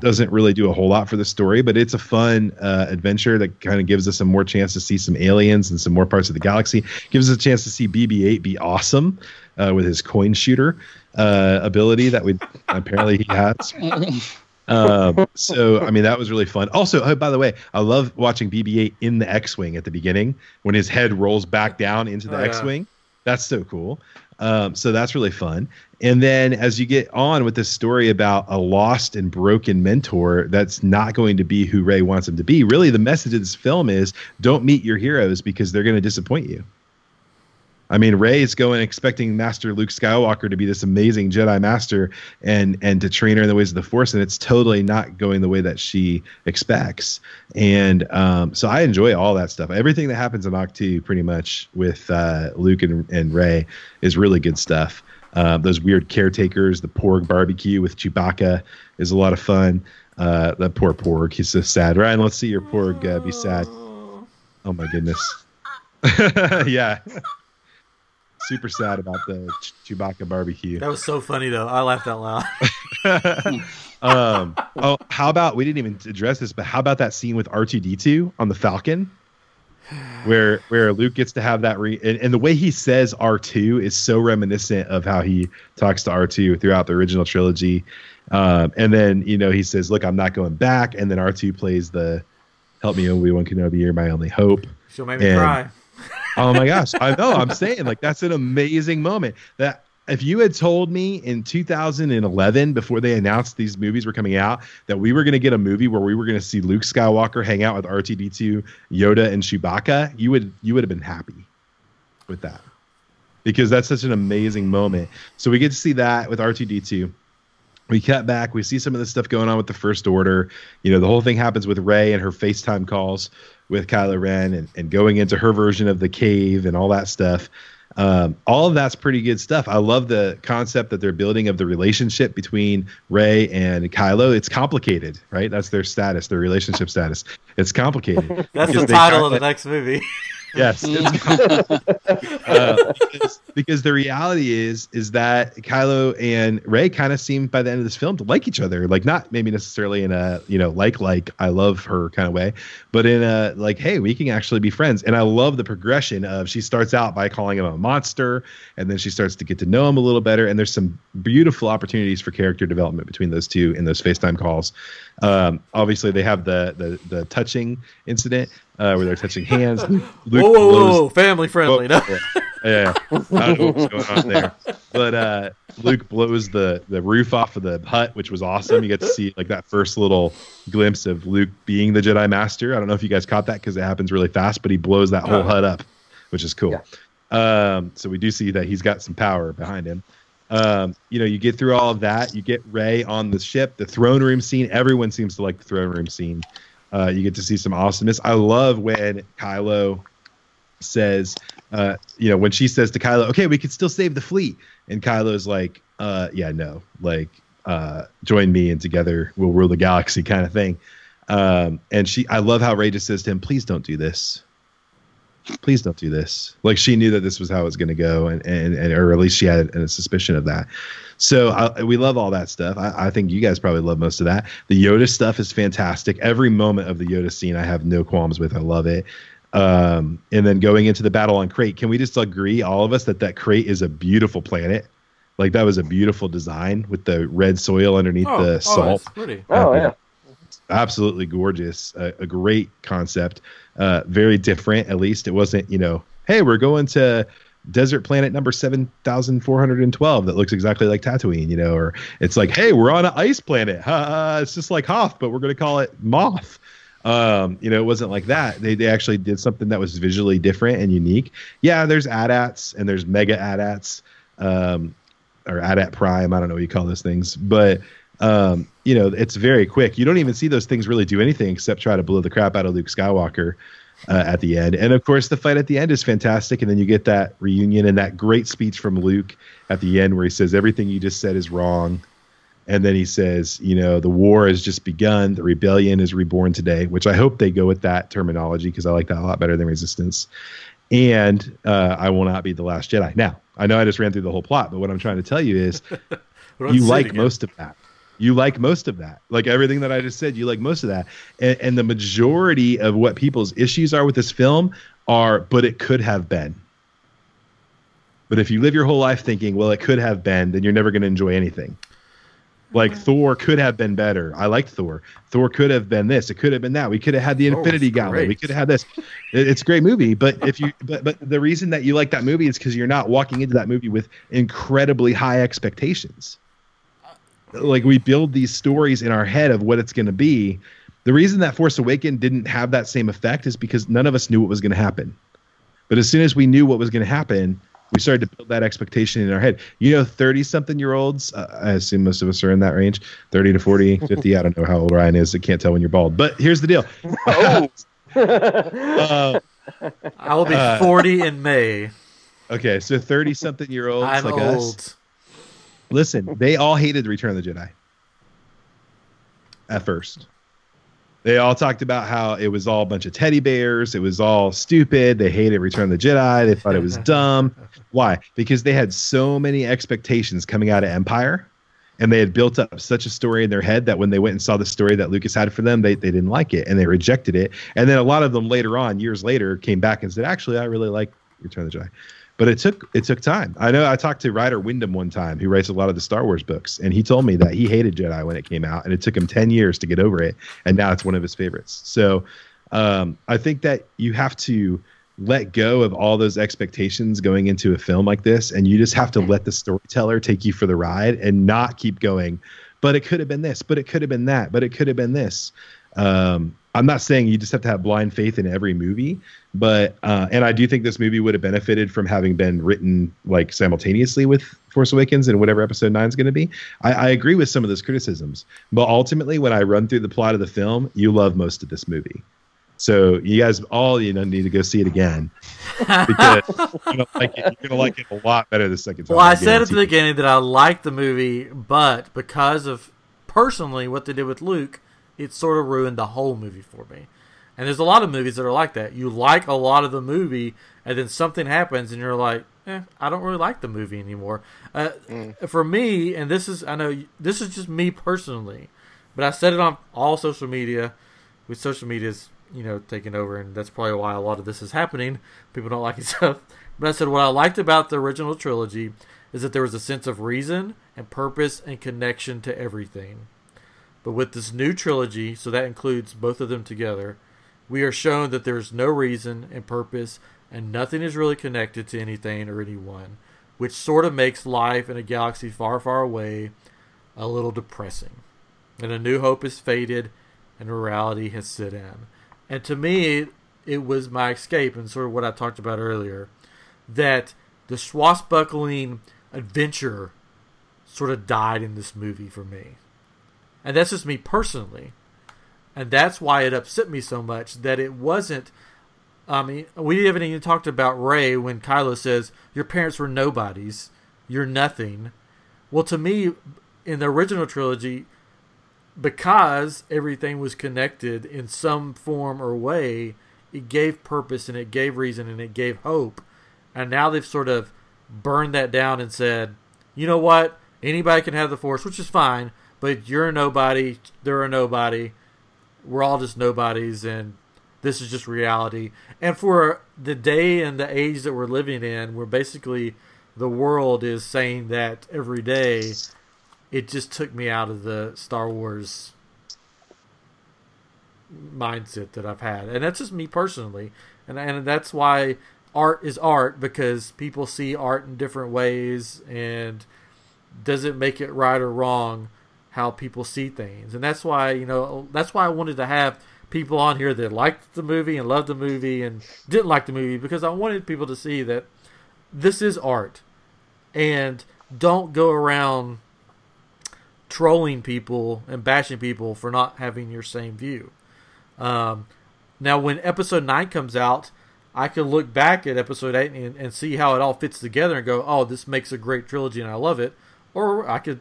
doesn't really do a whole lot for the story, but it's a fun uh, adventure that kind of gives us a more chance to see some aliens and some more parts of the galaxy. Gives us a chance to see BB-8 be awesome uh, with his coin shooter uh, ability that we apparently he has. Um, so I mean that was really fun. Also, oh, by the way, I love watching BB-8 in the X-wing at the beginning when his head rolls back down into the
Oh, yeah.
X-wing. That's so cool. Um, so that's really fun. And then as you get on with this story about a lost and broken mentor that's not going to be who Rey wants him to be, really the message of this film is don't meet your heroes because they're going to disappoint you. I mean, Rey is going expecting Master Luke Skywalker to be this amazing Jedi Master and and to train her in the ways of the Force, and it's totally not going the way that she expects. And um, so I enjoy all that stuff. Everything that happens in Ahch-To, pretty much with uh, Luke and, and Rey, is really good stuff. Uh, those weird caretakers, the Porg barbecue with Chewbacca is a lot of fun. Uh, that poor Porg, he's so sad. Ryan, let's see your Porg uh, be sad. Oh my goodness. yeah. Super sad about the Ch- Chewbacca barbecue.
That was so funny though. I laughed out loud.
um, oh, how about we didn't even address this, but how about that scene with R2D2 on the Falcon, where where Luke gets to have that re and, and the way he says R2 is so reminiscent of how he talks to R2 throughout the original trilogy. Um, and then you know he says, "Look, I'm not going back," and then R2 plays the "Help me, Obi Wan Kenobi, you're my only hope."
She'll make me
And-
cry.
Oh my gosh. I know. I'm saying like that's an amazing moment. That if you had told me in 2011 before they announced these movies were coming out that we were going to get a movie where we were going to see Luke Skywalker hang out with R2D2, Yoda and Chewbacca, you would you would have been happy with that. Because that's such an amazing moment. So we get to see that with R2D2 we cut back we see some of the stuff going on with the first order you know the whole thing happens with rey and her facetime calls with kylo ren and, and going into her version of the cave and all that stuff. Um, all of that's pretty good stuff. I love the concept that they're building of the relationship between rey and kylo. It's complicated right? That's their status their relationship status. It's complicated.
That's the title of the next movie.
Yes, it's uh, because, because the reality is is that Kylo and Rey kind of seem by the end of this film to like each other, like not maybe necessarily in a you know like like I love her kind of way, but in a like hey we can actually be friends. And I love the progression of she starts out by calling him a monster, and then she starts to get to know him a little better. And there's some beautiful opportunities for character development between those two in those FaceTime calls. Um, obviously, they have the the the touching incident uh, where they're touching hands. Luke
whoa, whoa,
blows-
whoa, family friendly. No?
yeah, yeah. I don't know what's going on there. But uh, Luke blows the the roof off of the hut, which was awesome. You get to see like that first little glimpse of Luke being the Jedi Master. I don't know if you guys caught that because it happens really fast, but he blows that whole
Uh-huh.
hut up, which is cool. Um, so we do see that he's got some power behind him. Um, you know, you get through all of that. You get Rey on the ship, the throne room scene. Everyone seems to like the throne room scene. Uh, you get to see some awesomeness. I love when Kylo says, uh, you know, when she says to Kylo, "Okay, we can still save the fleet," and Kylo's like, uh, "Yeah, no, like, uh, join me and together we'll rule the galaxy," kind of thing. Um, and she, I love how Rey just says to him, "Please don't do this." Please don't do this. Like she knew that this was how it was going to go, and, and and or at least she had a suspicion of that. So I, we love all that stuff. I, I think you guys probably love most of that. The Yoda stuff is fantastic. Every moment of the Yoda scene, I have no qualms with. I love it. Um, and then going into the battle on Crait, can we just agree, all of us, that that Crait is a beautiful planet? Like that was a beautiful design with the red soil underneath
Oh,
the
oh,
salt
that's pretty.
Oh yeah.
Absolutely gorgeous a, a great concept uh very different at least. It wasn't you know hey we're going to desert planet number 7412 that looks exactly like tatooine you know or it's like hey we're on an ice planet. Ha, it's just like hoth but we're going to call it moth. Um you know it wasn't like that. They, they actually did something that was visually different and unique. Yeah there's AT-ATs and there's mega AT-ATs um or AT-AT prime i don't know what you call those things but um, you know, it's very quick. You don't even see those things really do anything except try to blow the crap out of Luke Skywalker uh, at the end. And of course, the fight at the end is fantastic. And then you get that reunion and that great speech from Luke at the end where he says, Everything you just said is wrong. And then he says, You know, the war has just begun. The rebellion is reborn today, which I hope they go with that terminology because I like that a lot better than resistance. And uh, I will not be the last Jedi. Now, I know I just ran through the whole plot, but what I'm trying to tell you is you like most of that you like most of that. Like everything that i just said you like most of that. And, and, the majority of what people's issues are with this film are but it could have been. But if you live your whole life thinking well it could have been then you're never going to enjoy anything. Like thor could have been better. I liked thor. Thor could have been this. It could have been that. We could have had the oh, infinity gauntlet. We could have had this. It's a great movie but if you but but the reason that you like that movie is because you're not walking into that movie with incredibly high expectations like we build these stories in our head of what it's going to be. The reason that Force Awakened didn't have that same effect is because none of us knew what was going to happen. But as soon as we knew what was going to happen, we started to build that expectation in our head. You know, 30 something year olds, uh, I assume most of us are in that range 30 to 40, 50. I don't know how old Ryan is. I can't tell when you're bald. But here's the deal. Oh.
uh, I will be 40 in May.
Okay, so 30 something year olds
I'm
like
old.
us Listen, they all hated Return of the Jedi at first. They all talked about how it was all a bunch of teddy bears. It was all stupid. They hated Return of the Jedi. They thought it was dumb. Why? Because they had so many expectations coming out of Empire, and they had built up such a story in their head that when they went and saw the story that Lucas had for them, they, they didn't like it and they rejected it. And then a lot of them later on, years later, came back and said, "Actually, I really like Return of the Jedi." But it took it took time. I know I talked to Ryder Windham one time, who writes a lot of the Star Wars books, and he told me that he hated Jedi when it came out, and it took him ten years to get over it, and now it's one of his favorites. So um, I think that you have to let go of all those expectations going into a film like this, and you just have to let the storyteller take you for the ride and not keep going. But it could have been this, but it could have been that, but it could have been this. Um, I'm not saying you just have to have blind faith in every movie, but uh, and I do think this movie would have benefited from having been written like simultaneously with Force Awakens and whatever Episode Nine is going to be. I, I agree with some of those criticisms, but ultimately, when I run through the plot of the film, you love most of this movie. So you guys all you know need to go see it again because you're gonna like it. You're gonna like it a lot better the second time.
Well, I said at the beginning that I liked the movie, but because of personally what they did with Luke, it sort of ruined the whole movie for me. And there's a lot of movies that are like that. You like a lot of the movie, and then something happens, and you're like, eh, I don't really like the movie anymore. Uh, mm. For me, and this is, I know this is just me personally, but I said it on all social media, with social media's, you know, taking over, and that's probably why a lot of this is happening. People don't like it stuff. But I said what I liked about the original trilogy is that there was a sense of reason and purpose and connection to everything. But with this new trilogy, so that includes both of them together, we are shown that there is no reason and purpose, and nothing is really connected to anything or anyone, which sort of makes life in a galaxy far, far away a little depressing. And a new hope is faded, and reality has set in. And to me, it, it was my escape, and sort of what I talked about earlier, that the swashbuckling adventure sort of died in this movie for me. And that's just me personally. And that's why it upset me so much that it wasn't. I mean, we haven't even talked about Rey when Kylo says, Your parents were nobodies. You're nothing. Well, to me, in the original trilogy, because everything was connected in some form or way, it gave purpose and it gave reason and it gave hope. And now they've sort of burned that down and said, you know what? Anybody can have the Force, which is fine, but you're a nobody, they're a nobody. We're all just nobodies, and this is just reality. And for the day and the age that we're living in, where basically the world is saying that every day, it just took me out of the Star Wars mindset that I've had. And that's just me personally. And, and that's why art is art because people see art in different ways and doesn't make it right or wrong how people see things. And that's why, you know, that's why I wanted to have people on here that liked the movie and loved the movie and didn't like the movie because I wanted people to see that this is art. And don't go around trolling people and bashing people for not having your same view. Um, now, when episode nine comes out, I could look back at episode eight and, and see how it all fits together and go, "Oh, this makes a great trilogy and I love it," or I could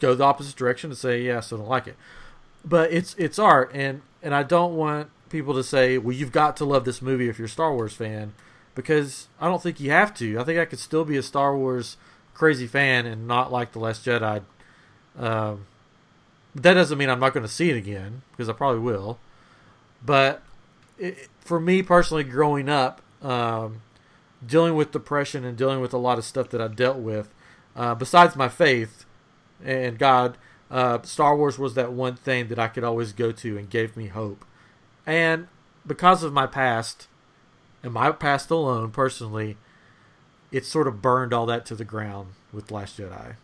go the opposite direction and say, "Yeah, I still don't like it." But it's it's art, and and I don't want people to say, "Well, you've got to love this movie if you're a Star Wars fan," because I don't think you have to. I think I could still be a Star Wars crazy fan and not like the Last Jedi. Um, that doesn't mean I'm not going to see it again because I probably will. But it, for me personally, growing up, um, dealing with depression and dealing with a lot of stuff that I dealt with, uh, besides my faith and God, uh, Star Wars was that one thing that I could always go to and gave me hope. And because of my past, and my past alone, personally, it sort of burned all that to the ground with Last Jedi.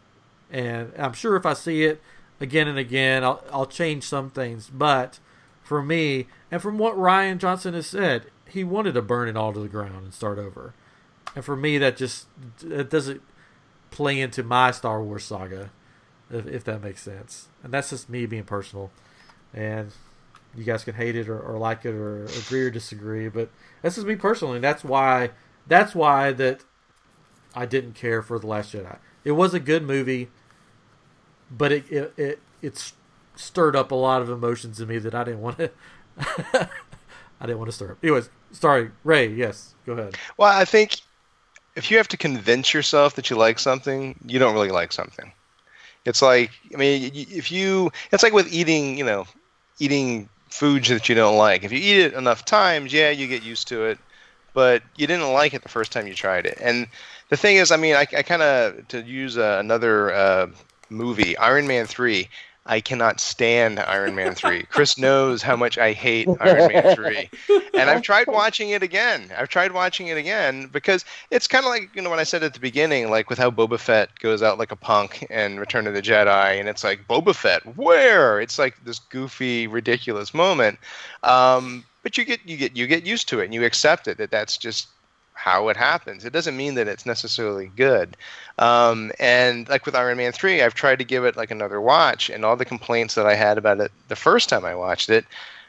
And I'm sure if I see it again and again, I'll, I'll change some things. But for me, and from what Rian Johnson has said, he wanted to burn it all to the ground and start over. And for me, that just it doesn't play into my Star Wars saga, if, if that makes sense. And that's just me being personal. And you guys can hate it or, or like it or agree or disagree, but that's just me personally. That's why that's why that I didn't care for the Last Jedi. It was a good movie, but it it it, it stirred up a lot of emotions in me that I didn't want to. I didn't want to stir up. Anyways, sorry, Ray. Yes, go ahead.
Well, I think if you have to convince yourself that you like something, you don't really like something. It's like, I mean, if you, it's like with eating, you know, eating foods that you don't like. If you eat it enough times, yeah, you get used to it, but you didn't like it the first time you tried it. And the thing is, I mean, I, I kind of to use uh, another uh, movie, Iron Man three. I cannot stand Iron Man 3. Chris knows how much I hate Iron Man 3. And I've tried watching it again. I've tried watching it again because it's kind of like, you know, when I said at the beginning, like with how Boba Fett goes out like a punk in Return of the Jedi, and it's like, Boba Fett, where? It's like this goofy, ridiculous moment. Um, but you get you get you get used to it and you accept it that that's just how it happens. It doesn't mean that it's necessarily good. Um, and like with Iron Man 3, I've tried to give it like another watch, and all the complaints that I had about it the first time I watched it,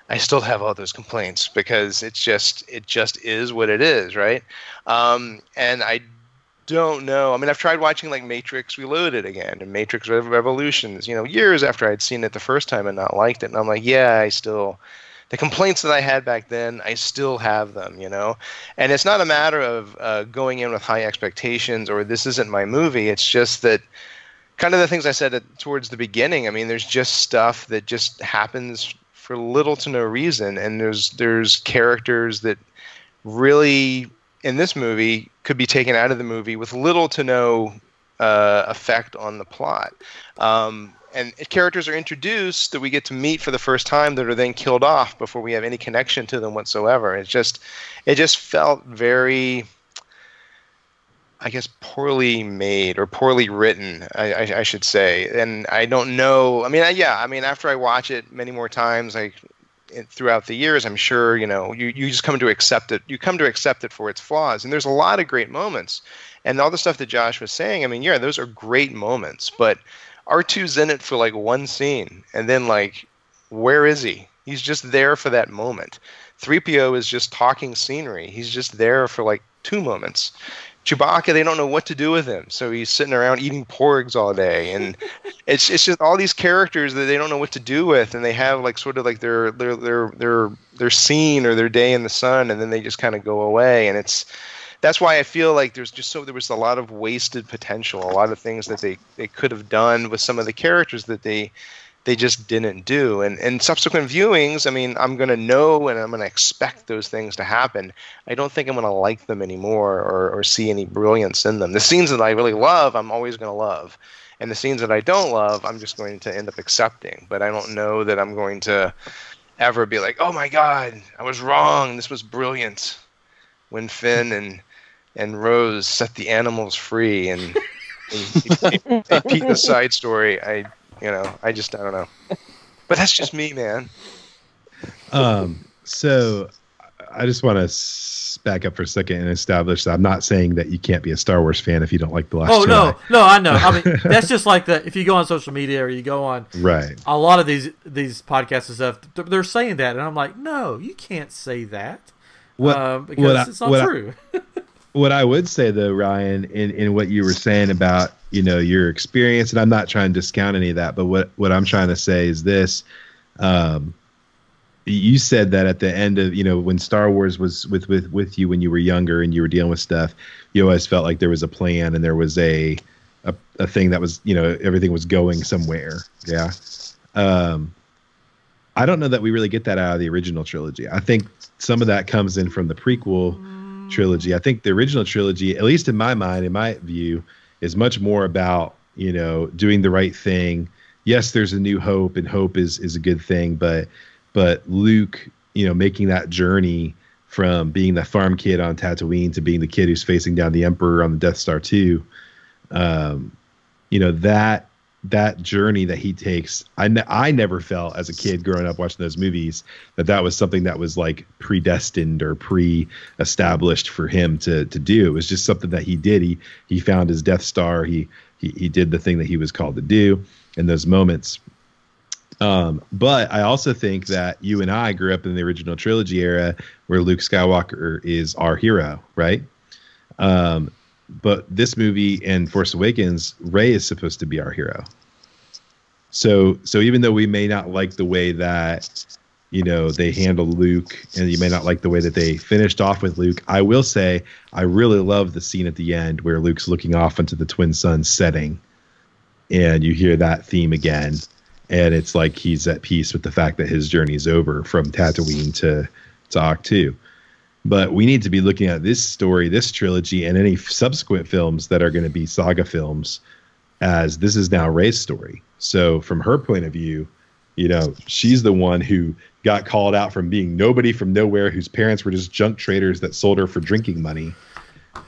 I still have all those complaints because it's just it just is what it is, right? Um, and I don't know. I mean, I've tried watching like Matrix Reloaded again and Matrix Revolutions, you know, years after I'd seen it the first time and not liked it, and I'm like, yeah, I still the complaints that I had back then, I still have them, you know? And it's not a matter of uh, going in with high expectations or this isn't my movie. It's just that kind of the things I said at, towards the beginning. I mean, there's just stuff that just happens for little to no reason. And there's, there's characters that really, in this movie, could be taken out of the movie with little to no uh, effect on the plot. Um, and characters are introduced that we get to meet for the first time that are then killed off before we have any connection to them whatsoever. It's just, it just felt very, I guess, poorly made or poorly written. I, I, I should say, and I don't know. I mean, I, yeah, I mean, after I watch it many more times, like throughout the years, I'm sure you know you, you just come to accept it. You come to accept it for its flaws, and there's a lot of great moments, and all the stuff that Josh was saying. I mean, yeah, those are great moments, but R2's in it for like one scene, and then like, where is he? He's just there for that moment. 3PO is just talking scenery. He's just there for like two moments. Chewbacca, they don't know what to do with him, so he's sitting around eating porgs all day, and it's it's just all these characters that they don't know what to do with, and they have like sort of like their their their their their scene or their day in the sun, and then they just kind of go away, and it's that's why I feel like there's just so there was a lot of wasted potential, a lot of things that they, they could have done with some of the characters that they they just didn't do. And and subsequent viewings, I mean, I'm going to know and I'm going to expect those things to happen. I don't think I'm going to like them anymore or, or see any brilliance in them. The scenes that I really love, I'm always going to love. And the scenes that I don't love, I'm just going to end up accepting. But I don't know that I'm going to ever be like, oh my God, I was wrong. This was brilliant. When Finn and and Rose set the animals free and a, a, a PETA side story. I, you know, I just I don't know, but that's just me, man.
Um. So I just want to back up for a second and establish that I'm not saying that you can't be a Star Wars fan if you don't like the Last
Oh
Jedi.
no, no, I know. I mean, that's just like the if you go on social media or you go on
Right.
a lot of these these podcasts and stuff, they're saying that, and I'm like, no, you can't say that
What
um, because
what I-
it's not
what I-
true.
what I would say though, Ryan, in, in what you were saying about you know your experience, and I'm not trying to discount any of that, but what what I'm trying to say is this: um, you said that at the end of you know when Star Wars was with with with you when you were younger and you were dealing with stuff, you always felt like there was a plan and there was a a, a thing that was you know everything was going somewhere. Yeah. Um, I don't know that we really get that out of the original trilogy. I think some of that comes in from the prequel trilogy. I think the original trilogy, at least in my mind, in my view, is much more about you know doing the right thing. Yes, there's a new hope, and hope is is a good thing, but but Luke, you know, making that journey from being the farm kid on Tatooine to being the kid who's facing down the Emperor on the Death Star two, um, you know that that journey that he takes I, ne- I never felt as a kid growing up watching those movies that that was something that was like predestined or pre-established for him to to do. It was just something that he did. He he found his death star. He he, he did the thing that he was called to do in those moments. Um, but I also think that you and I grew up in the original trilogy era where Luke Skywalker is our hero, right? Um, but this movie and Force Awakens, Rey is supposed to be our hero. So, so even though we may not like the way that you know they handle Luke, and you may not like the way that they finished off with Luke, I will say I really love the scene at the end where Luke's looking off into the twin suns setting, and you hear that theme again, and it's like he's at peace with the fact that his journey is over from Tatooine to to Ahch-To. But we need to be looking at this story, this trilogy, and any subsequent films that are going to be saga films as this is now Rey's story. So from her point of view, you know, she's the one who got called out from being nobody from nowhere, whose parents were just junk traders that sold her for drinking money,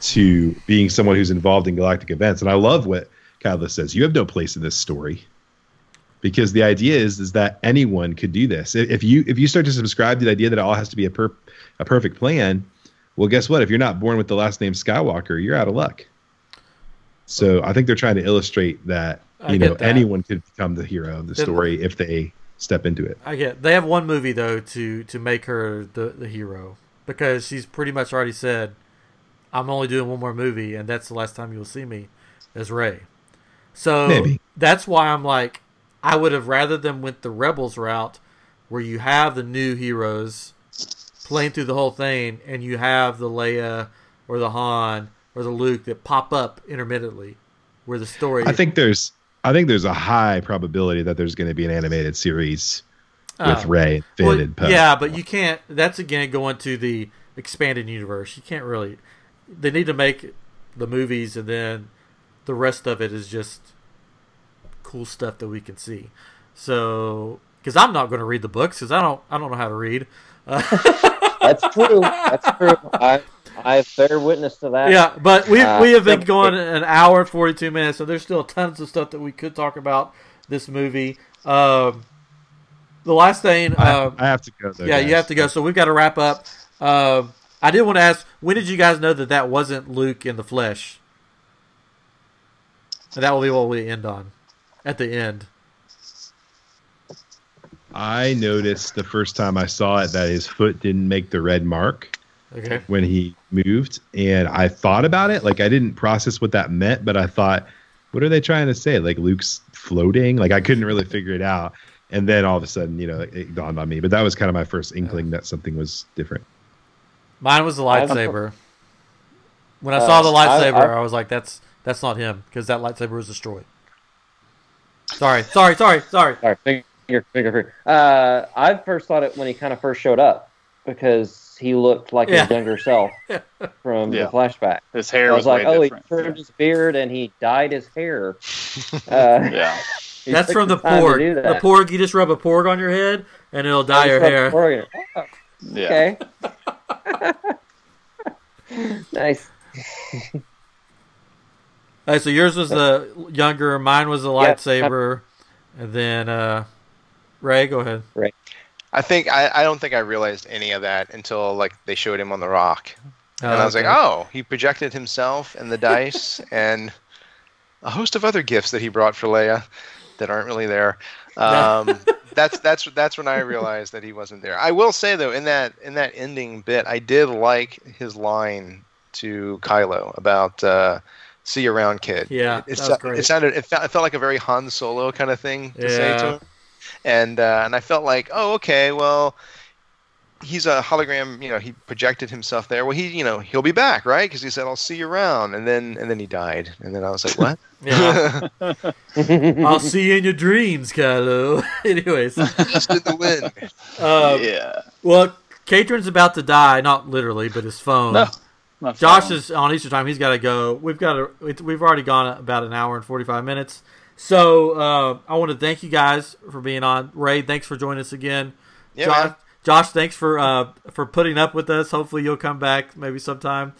to being someone who's involved in galactic events. And I love what Kylo says. You have no place in this story because the idea is is that anyone could do this. If you if you start to subscribe to the idea that it all has to be a per, a perfect plan, well, guess what? If you're not born with the last name Skywalker, you're out of luck. So I think they're trying to illustrate that
I
you know
that.
anyone could become the hero of the story if they step into it.
I get. They have one movie though to to make her the the hero because she's pretty much already said, "I'm only doing one more movie, and that's the last time you'll see me as Rey." So
Maybe.
that's why I'm like, I would have rather them went the Rebels route, where you have the new heroes playing through the whole thing, and you have the Leia or the Han or the Luke that pop up intermittently, where the story.
I think there's I think there's a high probability that there's going to be an animated series with
Oh.
Rey, Finn,
Well,
and Poe.
yeah, but you can't. That's again going to the expanded universe. You can't really. They need to make the movies, and then the rest of it is just cool stuff that we can see. So, because I'm not going to read the books, because I don't, I don't know how to read.
That's true. That's true. I I bear witness to that.
Yeah, but we
Uh,
we have been going an hour and forty two minutes, so there's still tons of stuff that we could talk about this movie. Um, the last thing,
I,
um,
I have to go. Though,
yeah, you have to go. So we've got to wrap up. Um, I did want to ask, when did you guys know that that wasn't Luke in the flesh? And that will be what we end on at the end.
I noticed the first time I saw it that his foot didn't make the red mark
Okay.
when he moved, and I thought about it. Like I didn't process what that meant, but I thought, what are they trying to say? Like Luke's floating? Like I couldn't really figure it out. And then all of a sudden, you know, it dawned on me. But that was kind of my first inkling that something was different.
Mine was the lightsaber. When I
Uh,
saw the
I-
lightsaber,
I-
I, was like, "That's that's not him," because that lightsaber was destroyed. Sorry, sorry, sorry, sorry.
Sorry, finger, finger, finger. Uh, I first thought it when he kind of first showed up because he looked like
Yeah.
his younger self from
Yeah.
the flashback.
His hair
I
was,
was like,
way
oh,
different.
he trimmed his beard and he dyed his hair. Uh,
yeah.
he
That's from the
time to
porg.
do
The
that.
porg, you just rub a porg on your head, and it'll dye
Just
your hair.
the porg. Oh,
Yeah.
okay. nice.
So yours was the younger, mine was the
Yeah.
lightsaber, and then uh, Ray, go ahead.
I think I, I don't think I realized any of that until like they showed him on the rock, and
Oh,
I was
okay.
like, oh, he projected himself and the dice and a host of other gifts that he brought for Leia that aren't really there. Um, that's that's that's when I realized that he wasn't there. I will say though, in that in that ending bit, I did like his line to Kylo about uh, "See you around, kid."
Yeah,
it,
that was great.
it sounded it felt, it felt like a very Han Solo kind of thing to say to him, and uh, and I felt like, oh, okay, well. He's a hologram, you know. He projected himself there. Well, he, you know, he'll be back, right? Because he said, "I'll see you around," and then, and then he died. And then I was like, "What?"
Yeah. I'll see you in your dreams, Kylo. Anyways,
Just in the wind.
uh,
yeah.
well, Catron's about to die, not literally, but his phone.
No. My
Josh
phone.
is on Easter time. He's got to go. We've got to. We've already gone about an hour and forty five minutes. So uh, I want to thank you guys for being on. Ray, thanks for joining us again.
Yeah,
Josh,
man.
Josh, thanks for uh, for putting up with us. Hopefully you'll come back maybe sometime.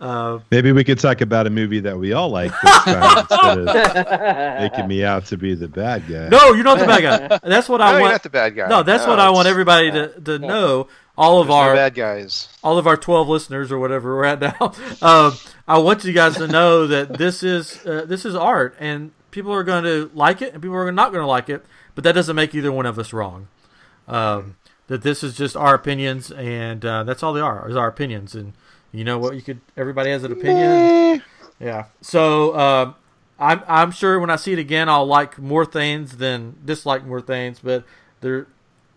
Uh,
Maybe we could talk about a movie that we all like this time instead of making me out to be the bad guy.
no, you're not the bad guy. That's what
No,
I
you're
want.
not the bad guy.
No, that's what I want everybody to, to know. All of
there's no
our
bad guys.
all of our 12 listeners or whatever we're at now. Um, i want you guys to know that this is uh, this is art and people are going to like it and people are not going to like it but that doesn't make either one of us wrong. Um, that this is just our opinions and uh, that's all they are is our opinions. And you know what? You could everybody has an opinion. Yeah. So um, I'm, I'm sure when i see it again i'll like more things than dislike more things but there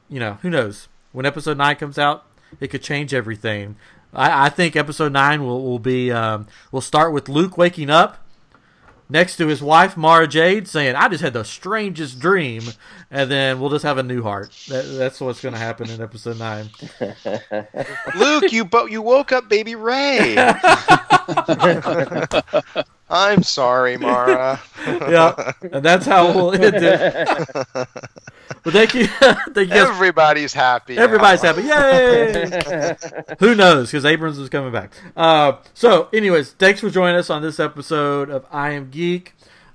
you know who knows when episode 9 comes out it could change everything. I, I think episode 9 will, will be um, we'll start with luke waking up next to his wife mara jade saying i just had the strangest dream and then we'll just have a new heart. That, that's what's going to happen in episode 9
Luke, you bo- you woke up baby Ray. I'm sorry, Mara.
yeah and that's how we'll end it but thank you thank you
Everybody's happy. now.
Everybody's happy. Yay! Who knows? Because Abrams is coming back. Uh, so, anyways, thanks for joining us on this episode of I Am Geek.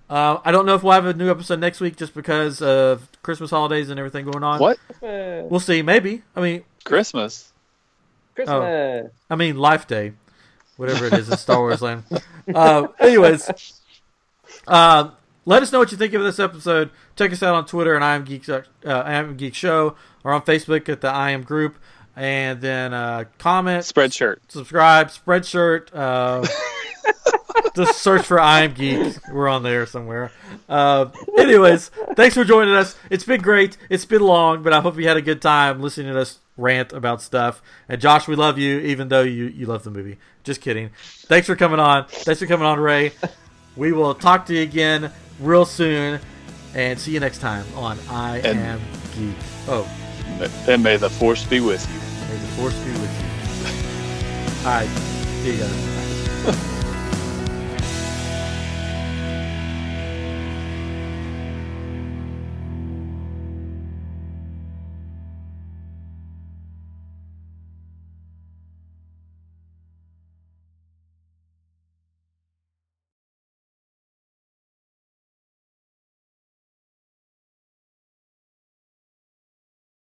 Uh, I don't know if we'll have a new episode next week just because of Christmas holidays and everything going on.
What?
We'll see. Maybe. I mean,
Christmas?
Christmas.
I mean Life Day, whatever it is in Star Wars land. Uh, anyways, uh, let us know what you think of this episode. Check us out on Twitter and I am Geek, uh, I am Geek Show, or on Facebook at the I am Group, and then uh, comment,
Spreadshirt.
subscribe, Spreadshirt. Uh, just search for I am Geek. We're on there somewhere. Uh, anyways, thanks for joining us. It's been great. It's been long, but I hope you had a good time listening to us rant about stuff. And Josh, we love you, even though you, you love the movie. Just kidding. Thanks for coming on. Thanks for coming on, Ray. We will talk to you again real soon. And see you next time on I
And-
Am Geek. Oh,
And may the force be with you.
may the force be with you. All right. See you guys.